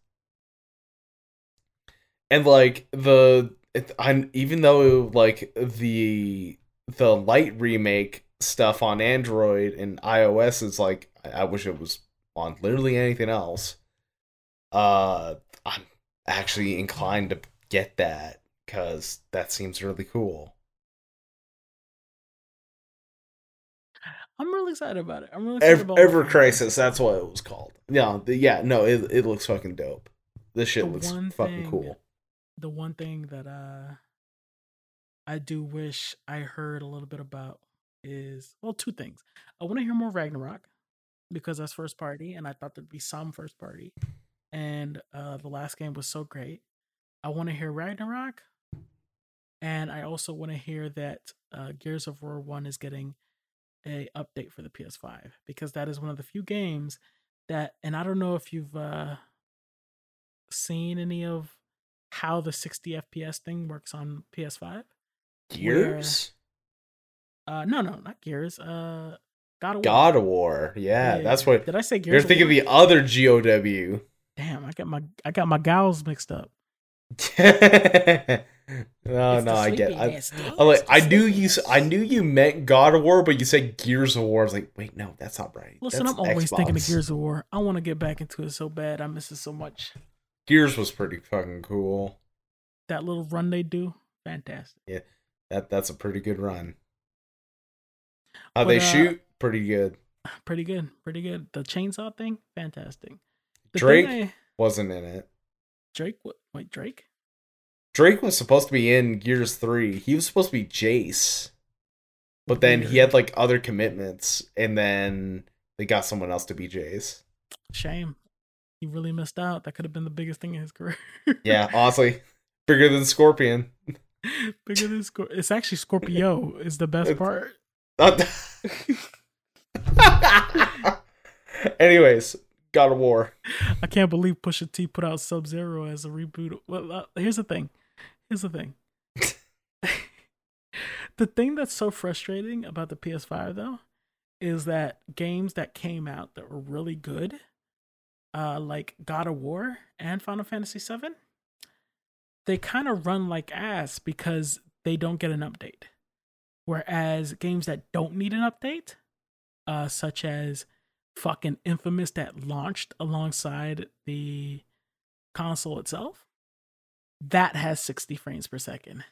and like the it, I'm even though like the the light remake stuff on Android and iOS is like I, I wish it was on literally anything else. Uh, I'm actually inclined to get that because that seems really cool. I'm really excited about it. I'm really excited Ever, about Ever. Crisis, that's what it was called. Yeah, the, yeah, no, it it looks fucking dope. This shit The looks fucking thing- cool. The one thing that uh I do wish I heard a little bit about is well, two things. I want to hear more Ragnarok because that's first party, and I thought there'd be some first party. And uh the last game was so great. I want to hear Ragnarok, and I also want to hear that uh, Gears of War One is getting a update for the PS5 because that is one of the few games that, and I don't know if you've uh, seen any of how the 60 FPS thing works on PS5. Gears, Uh, no, no, not Gears. Uh, God of War. God of War. Yeah, that's what Did I say Gears? you're of thinking. War? The other GOW. Damn, I got my I got my gals mixed up. <laughs> no, It's no, I get. I. I like. I knew you. I knew you meant God of War, but you said Gears of War. I was like, wait, no, that's not right. Listen, That's I'm always thinking of Gears of War. I want to get back into it so bad. I miss it so much. Gears was pretty fucking cool. That little run they do, fantastic. Yeah, that that's a pretty good run. How they uh, shoot, pretty good. Pretty good, pretty good. The chainsaw thing, fantastic. The Drake thing I- wasn't in it. Drake, what? Wait, Drake? Drake was supposed to be in Gears three. He was supposed to be Jace, but then he had like other commitments, and then they got someone else to be Jace. Shame. He really missed out. That could have been the biggest thing in his <laughs> career. Yeah, honestly, bigger than Scorpion. <laughs> Bigger than Scor- It's actually Scorpio is the best part. <laughs> Anyways, God of War. I can't believe Pusha T put out Sub Zero as a reboot. Well, uh, here's the thing. Here's the thing. the thing that's so frustrating about the PS5 though is that games that came out that were really good, uh, like God of War and Final Fantasy VII, they kind of run like ass because they don't get an update. Whereas games that don't need an update, uh, such as fucking Infamous that launched alongside the console itself, that has 60 frames per second.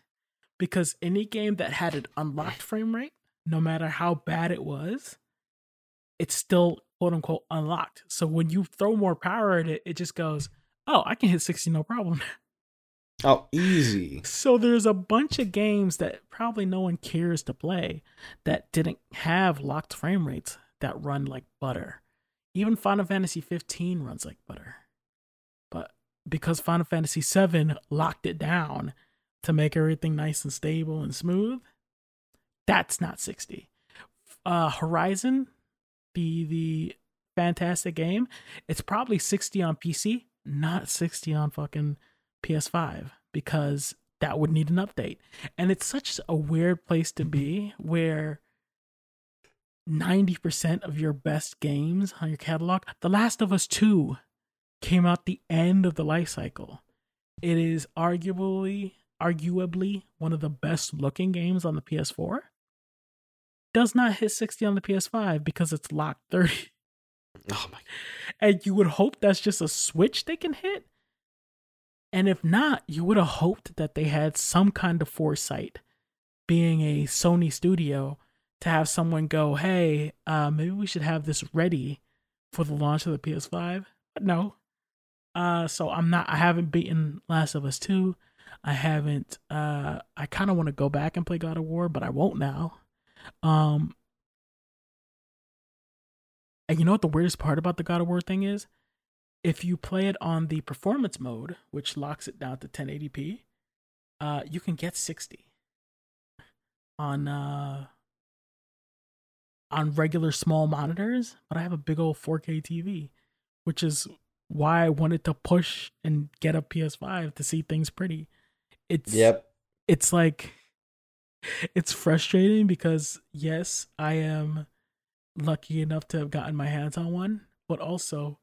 Because any game that had an unlocked frame rate, no matter how bad it was, it's still quote unquote unlocked. So when you throw more power at it, it just goes, oh, I can hit 60 no problem. <laughs> Oh, easy. So there's a bunch of games that probably no one cares to play that didn't have locked frame rates that run like butter. Even Final Fantasy 15 runs like butter. Because Final Fantasy 7 locked it down to make everything nice and stable and smooth, that's not 60. Uh Horizon, the the fantastic game, it's probably 60 on PC, not 60 on fucking PS5 because that would need an update. And it's such a weird place to be where 90% of your best games on your catalog, The Last of Us 2 came out the end of the life cycle. It is arguably arguably one of the best looking games on the PS4. Does not hit 60 on the PS5 because it's locked 30. <laughs> Oh my. And you would hope that's just a switch they can hit. And if not, you would have hoped that they had some kind of foresight, being a Sony studio, to have someone go, hey, uh, maybe we should have this ready for the launch of the PS5. But no. Uh, so I'm not, I haven't beaten Last of Us 2. I haven't, uh, I kind of want to go back and play God of War, but I won't now. Um, and you know what the weirdest part about the God of War thing is? If you play it on the performance mode, which locks it down to 1080p, uh, you can get 60 on uh on regular small monitors. But I have a big old 4K TV, which is why I wanted to push and get a PS5 to see things pretty. It's Yep. it's like it's frustrating because yes, I am lucky enough to have gotten my hands on one, but also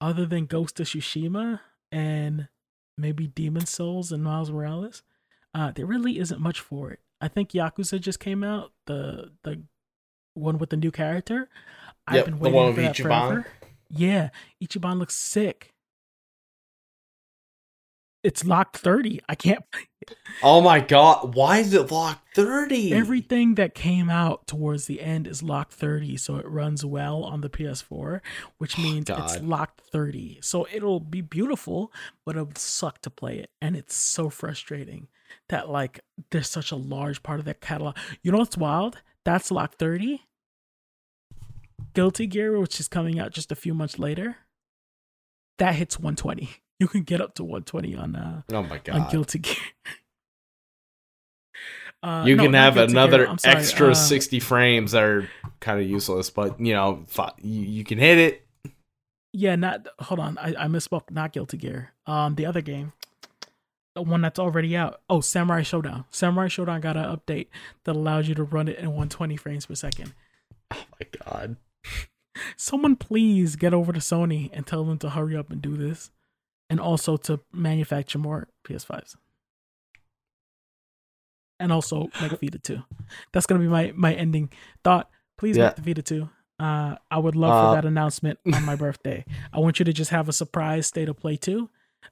other than Ghost of Tsushima and maybe Demon Souls and Miles Morales. Uh, there really isn't much for it. I think Yakuza just came out, the the one with the new character. I've Yep, been the waiting one for with that Ichiban. forever. Yeah, Ichiban looks sick. It's locked 30. I can't <laughs> Oh my god, why is it locked 30? everything that came out towards the end is locked 30 so it runs well on the ps4 which oh means it's locked 30 so it'll be beautiful but it would suck to play it and it's so frustrating that like there's such a large part of that catalog you know what's wild that's locked 30 guilty gear which is coming out just a few months later that hits 120 you can get up to 120 on uh oh my god on guilty gear <laughs> Uh, you no, can have another sorry, extra uh, 60 frames that are kind of useless, but you know, you, you can hit it. Yeah, not hold on. I, I misspoke. Not Guilty Gear. Um, the other game, the one that's already out. Oh, Samurai Shodown. Samurai Shodown got an update that allows you to run it in 120 frames per second. Oh my god. Someone please get over to Sony and tell them to hurry up and do this, and also to manufacture more PS5s. And also <laughs> make a Vita 2. That's gonna be my my ending thought. Please Yeah. make the Vita 2. Uh, I would love Uh, for that announcement on my <laughs> birthday. I want you to just have a surprise state of play 2,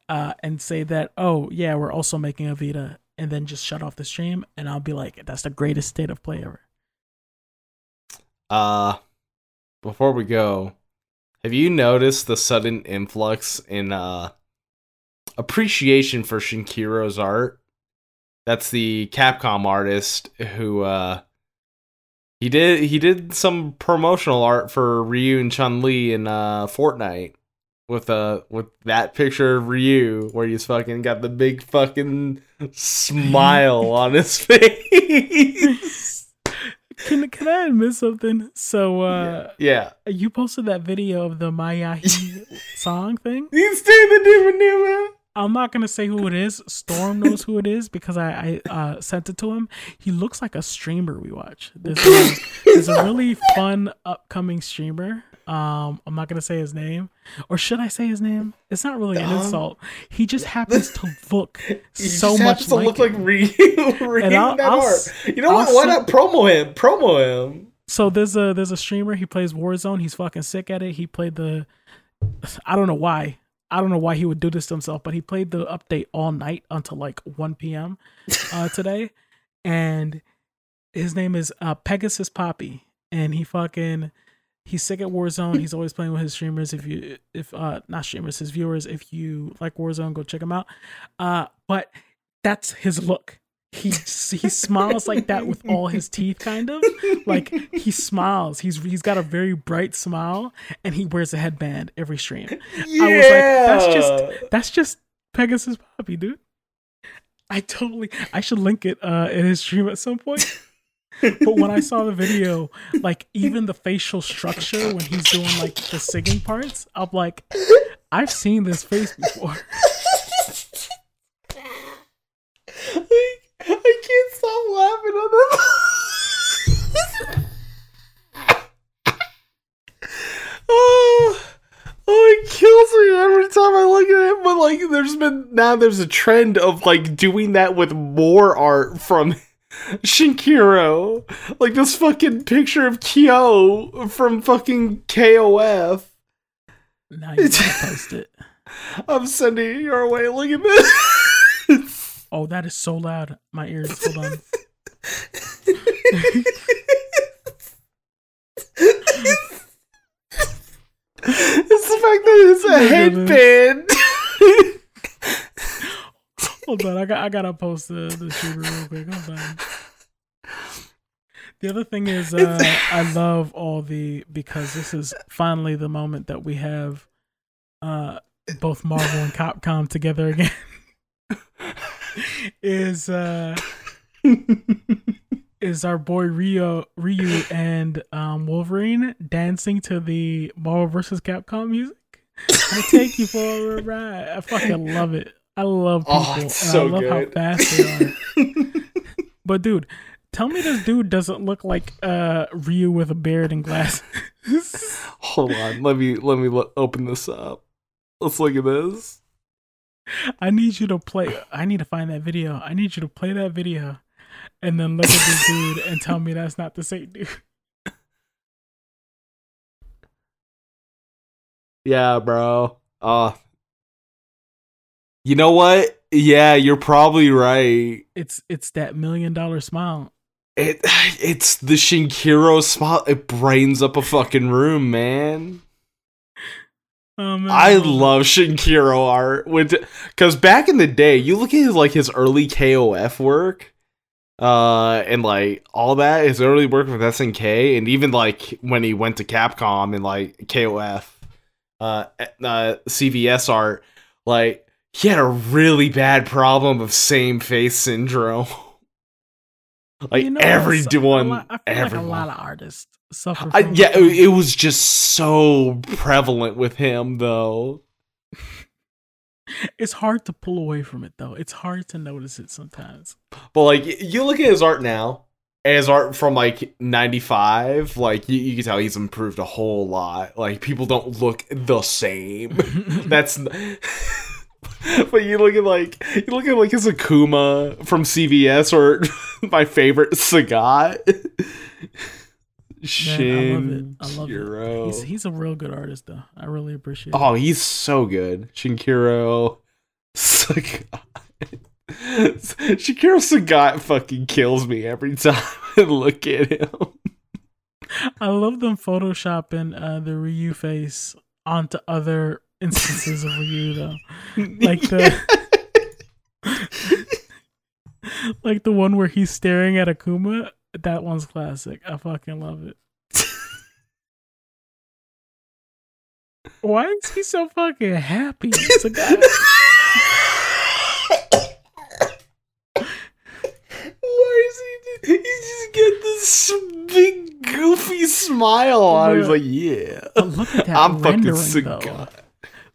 uh, and say that, oh yeah, we're also making a Vita, and then just shut off the stream, and I'll be like, that's the greatest state of play ever. Uh before we go, have you noticed the sudden influx in uh appreciation for Shinkiro's art? That's the Capcom artist who uh he did he did some promotional art for Ryu and Chun-Li in uh Fortnite with uh with that picture of Ryu where he's fucking got the big fucking smile <laughs> on his <laughs> face. Can can I admit something? So uh, yeah. you posted that video of the Mayahi <laughs> song thing. He's doing the different new I'm not gonna say who it is. Storm knows who it is because I, I uh, sent it to him. He looks like a streamer we watch. This is, a <laughs> really fun upcoming streamer. Um, I'm not gonna say his name, or should I say his name? It's not really an Um, insult. He just happens to <laughs> look so just much to like look him. like Ryu. Ryu And I'll- that I'll art. You know I'll what? Why not promo him? Promo him. so there's a there's a streamer he plays Warzone. He's fucking sick at it. He played the I don't know why. I don't know why he would do this to himself, but he played the update all night until like 1 p.m. uh <laughs> today. And his name is uh Pegasus Poppy. And he fucking he's sick at Warzone. He's always playing with his streamers. If you if uh not streamers, his viewers, if you like Warzone, go check him out. Uh but that's his look. He he smiles like that with all his teeth, kind of like he smiles. He's he's got a very bright smile, and he wears a headband every stream. Yeah. I was like, that's just that's just Pegasus Poppy, dude. I totally I should link it uh in his stream at some point. But when I saw the video, like even the facial structure when he's doing like the singing parts, I'm like, I've seen this face before. I, I can't stop laughing on that. <laughs> oh, oh, it kills me every time I look at it. But like, there's been now there's a trend of like doing that with more art from Shinkiro, like this fucking picture of Kyo from fucking KOF. Now you post it. <laughs> I'm sending it your way. Look at this. <laughs> Oh, that is so loud. My ears. Hold on. <laughs> it's the fact that it's a headband. Hold on, I got I gotta post the the shooter real quick. Hold on. The other thing is, uh, I love all the because this is finally the moment that we have uh, both Marvel and Capcom together again. <laughs> is uh, is our boy Rio Ryu and um, Wolverine dancing to the Marvel versus Capcom music? I take you for a ride. I fucking love it. I love people. Oh, it's so I love good. how fast they are. <laughs> But dude, tell me this dude doesn't look like uh Ryu with a beard and glasses. <laughs> Hold on, let me let me lo- open this up. Let's look at this. I need you to play. I need to find that video. I need you to play that video, and then look at this <laughs> dude and tell me that's not the same dude. Yeah, bro. Uh You know what? Yeah, you're probably right. It's it's that million dollar smile. It it's the Shinkiro smile. It brightens up a fucking room, man. Oh, man. I love Shinkiro art because back in the day, you look at his like his early KOF work, uh, and like all that his early work with SNK, and even like when he went to Capcom and like KOF, uh, uh CVS art, like he had a really bad problem of same face syndrome. like You know, everyone, lot- I feel everyone. like a lot of artists suffer. I, yeah, it, it was just so prevalent with him, though. It's hard to pull away from it though. It's hard to notice it sometimes. But like, you look at his art now, and his art from like '95, like you, you can tell he's improved a whole lot. Like people don't look the same. <laughs> That's. <laughs> but you look at like you look at like his Akuma from CVS or <laughs> my favorite Sagat. Shin I love it. Kiro. he's he's a real good artist though. I really appreciate. it. Oh, he's so good. Shinkiro Sagat. Shinkiro Sagat fucking kills me every time <laughs> I look at him. I love them photoshopping uh, the Ryu face onto other instances of Ryu though. <laughs> Like the <laughs> like the one where he's staring at Akuma. That one's classic. I fucking love it. <laughs> Why is he so fucking happy? It's a guy. Why is he? He just get this big goofy smile on. He's like, yeah, But look at that I'm fucking though.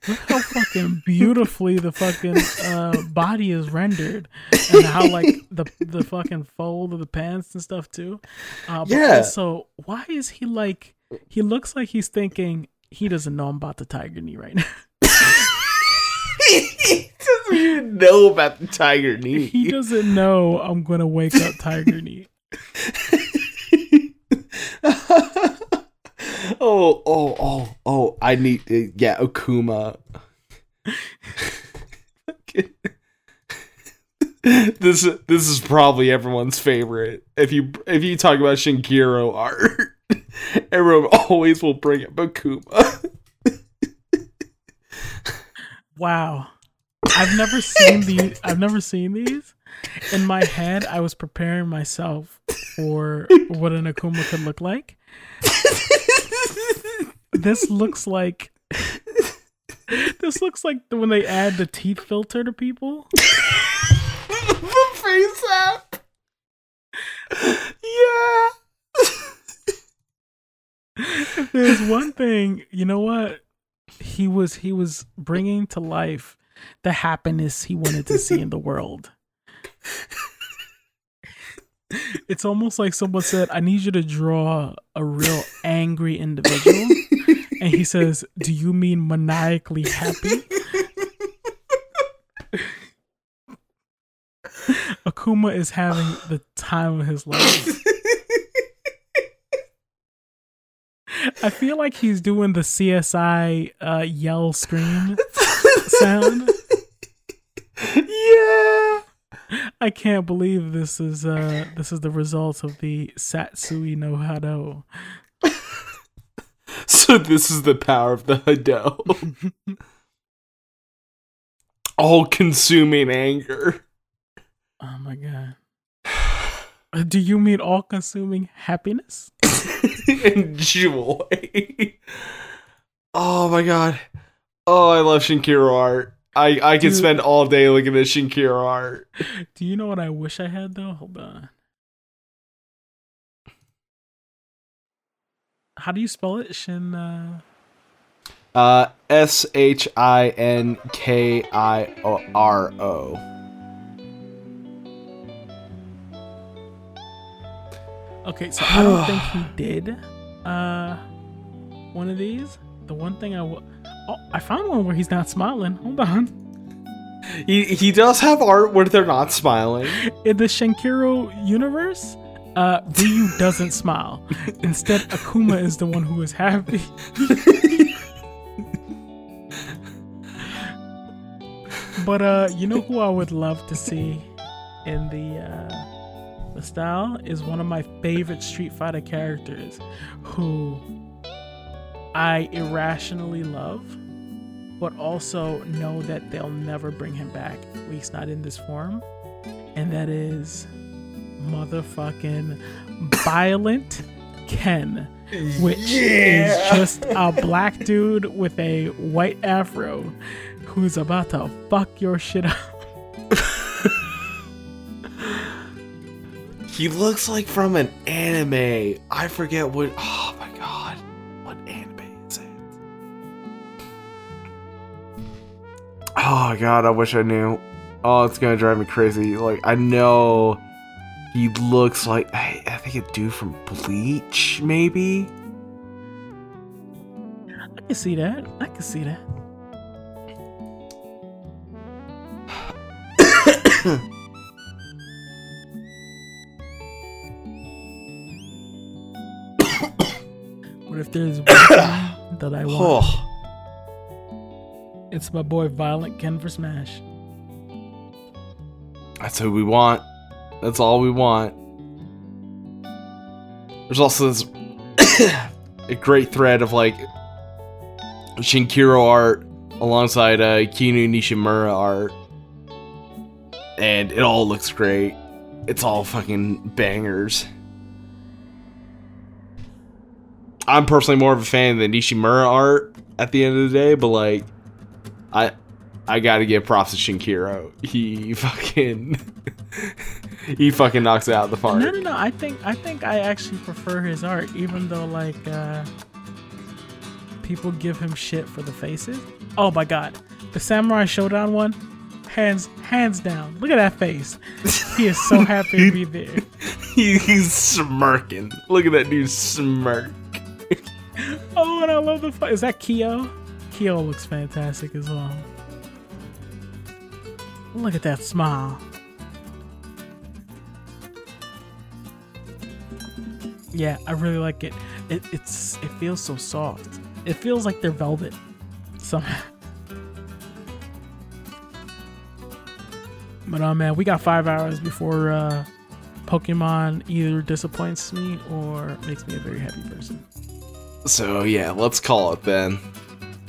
Look how <laughs> fucking beautifully the fucking uh, body is rendered, and how like the the fucking fold of the pants and stuff too. Uh, but Yeah. Also, why is he like? He looks like he's thinking he doesn't know I'm about to tiger knee right now. <laughs> he doesn't even know about the tiger knee. he doesn't know I'm gonna wake up tiger knee. <laughs> oh, oh, oh, oh! I need, uh, yeah, Akuma. <laughs> this this is probably everyone's favorite. If you if you talk about Shinkiro art, <laughs> everyone always will bring up Akuma. Wow, I've never seen these. I've never seen these. In my head, I was preparing myself for what an Akuma could look like. <laughs> this looks like this looks like when they add the teeth filter to people. the face app. Yeah. If there's one thing, you know what? He was he was bringing to life the happiness he wanted to see in the world. It's almost like someone said, "I need you to draw a real angry individual," and he says, "Do you mean maniacally happy?" Akuma is having the time of his life. I feel like he's doing the CSI uh, yell scream sound. yeah. I can't believe this is uh this is the result of the Satsui no Hado. <laughs> So this is the power of the Hado. <laughs> All consuming anger. Oh my god. <sighs> Do you mean all consuming happiness? <laughs> and joy. oh my god. Oh, I love Shinkiro art. I, I could spend all day looking at Shinkiro art. Do you know what I wish I had though? Hold on. How do you spell it? Shin uh Uh, S H I N K I R O. Okay, so I don't think he <sighs> did uh one of these. The one thing I w- Oh, I found one where he's not smiling. Hold on. he he does have art where they're not smiling. In the Shinkiro universe, uh, Ryu doesn't smile. Instead, Akuma is the one who is happy. but uh, you know who I would love to see in the uh, the style is one of my favorite Street Fighter characters, who I irrationally love, but also know that they'll never bring him back, at least not in this form, and that is motherfucking Violent Ken, which is just a black dude with a white afro who's about to fuck your shit up. He looks like from an anime. I forget what. Oh my god, what anime is it? Oh god, I wish I knew. Oh, it's gonna drive me crazy. Like I know he looks like I, I think a dude from Bleach, maybe. I can see that. I can see that. <coughs> what if there's <coughs> one that I want, Oh, it's my boy Violent Ken for Smash. that's who we want. That's all we want. There's also this <coughs> a great thread of like Shinkiro art alongside uh, Kinu Nishimura art, and it all looks great. It's all fucking bangers. I'm personally more of a fan of the Nishimura art at the end of the day, but like, I I gotta give props to Shinkiro. He <laughs> fucking he fucking knocks it out of the park. No, no, no. I think I think I actually prefer his art, even though like uh, people give him shit for the faces. Oh my god, the Samurai Shodown one, hands hands down. Look at that face. He is so <laughs> happy to be there. He- he's smirking. Look at that dude smirk. <laughs> Oh, and I love the fight. Is that Kyo? Kyo looks fantastic as well. Look at that smile. Yeah, I really like it. it. It's it feels so soft. It feels like they're velvet somehow. But oh man, we got five hours before uh, Pokemon either disappoints me or makes me a very happy person. So yeah, let's call it then.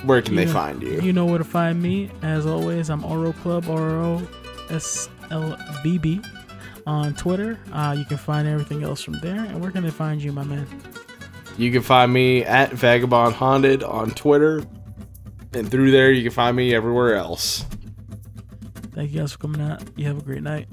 Where can You they know- find you? You know where to find me. As always, I'm Oro Club, Oro R O S L B B on Twitter. Uh, you can find everything else from there. And where can they find you, my man? You can find me at Vagabond Haunted on Twitter. And through there, you can find me everywhere else. Thank you guys for coming out. You have a great night.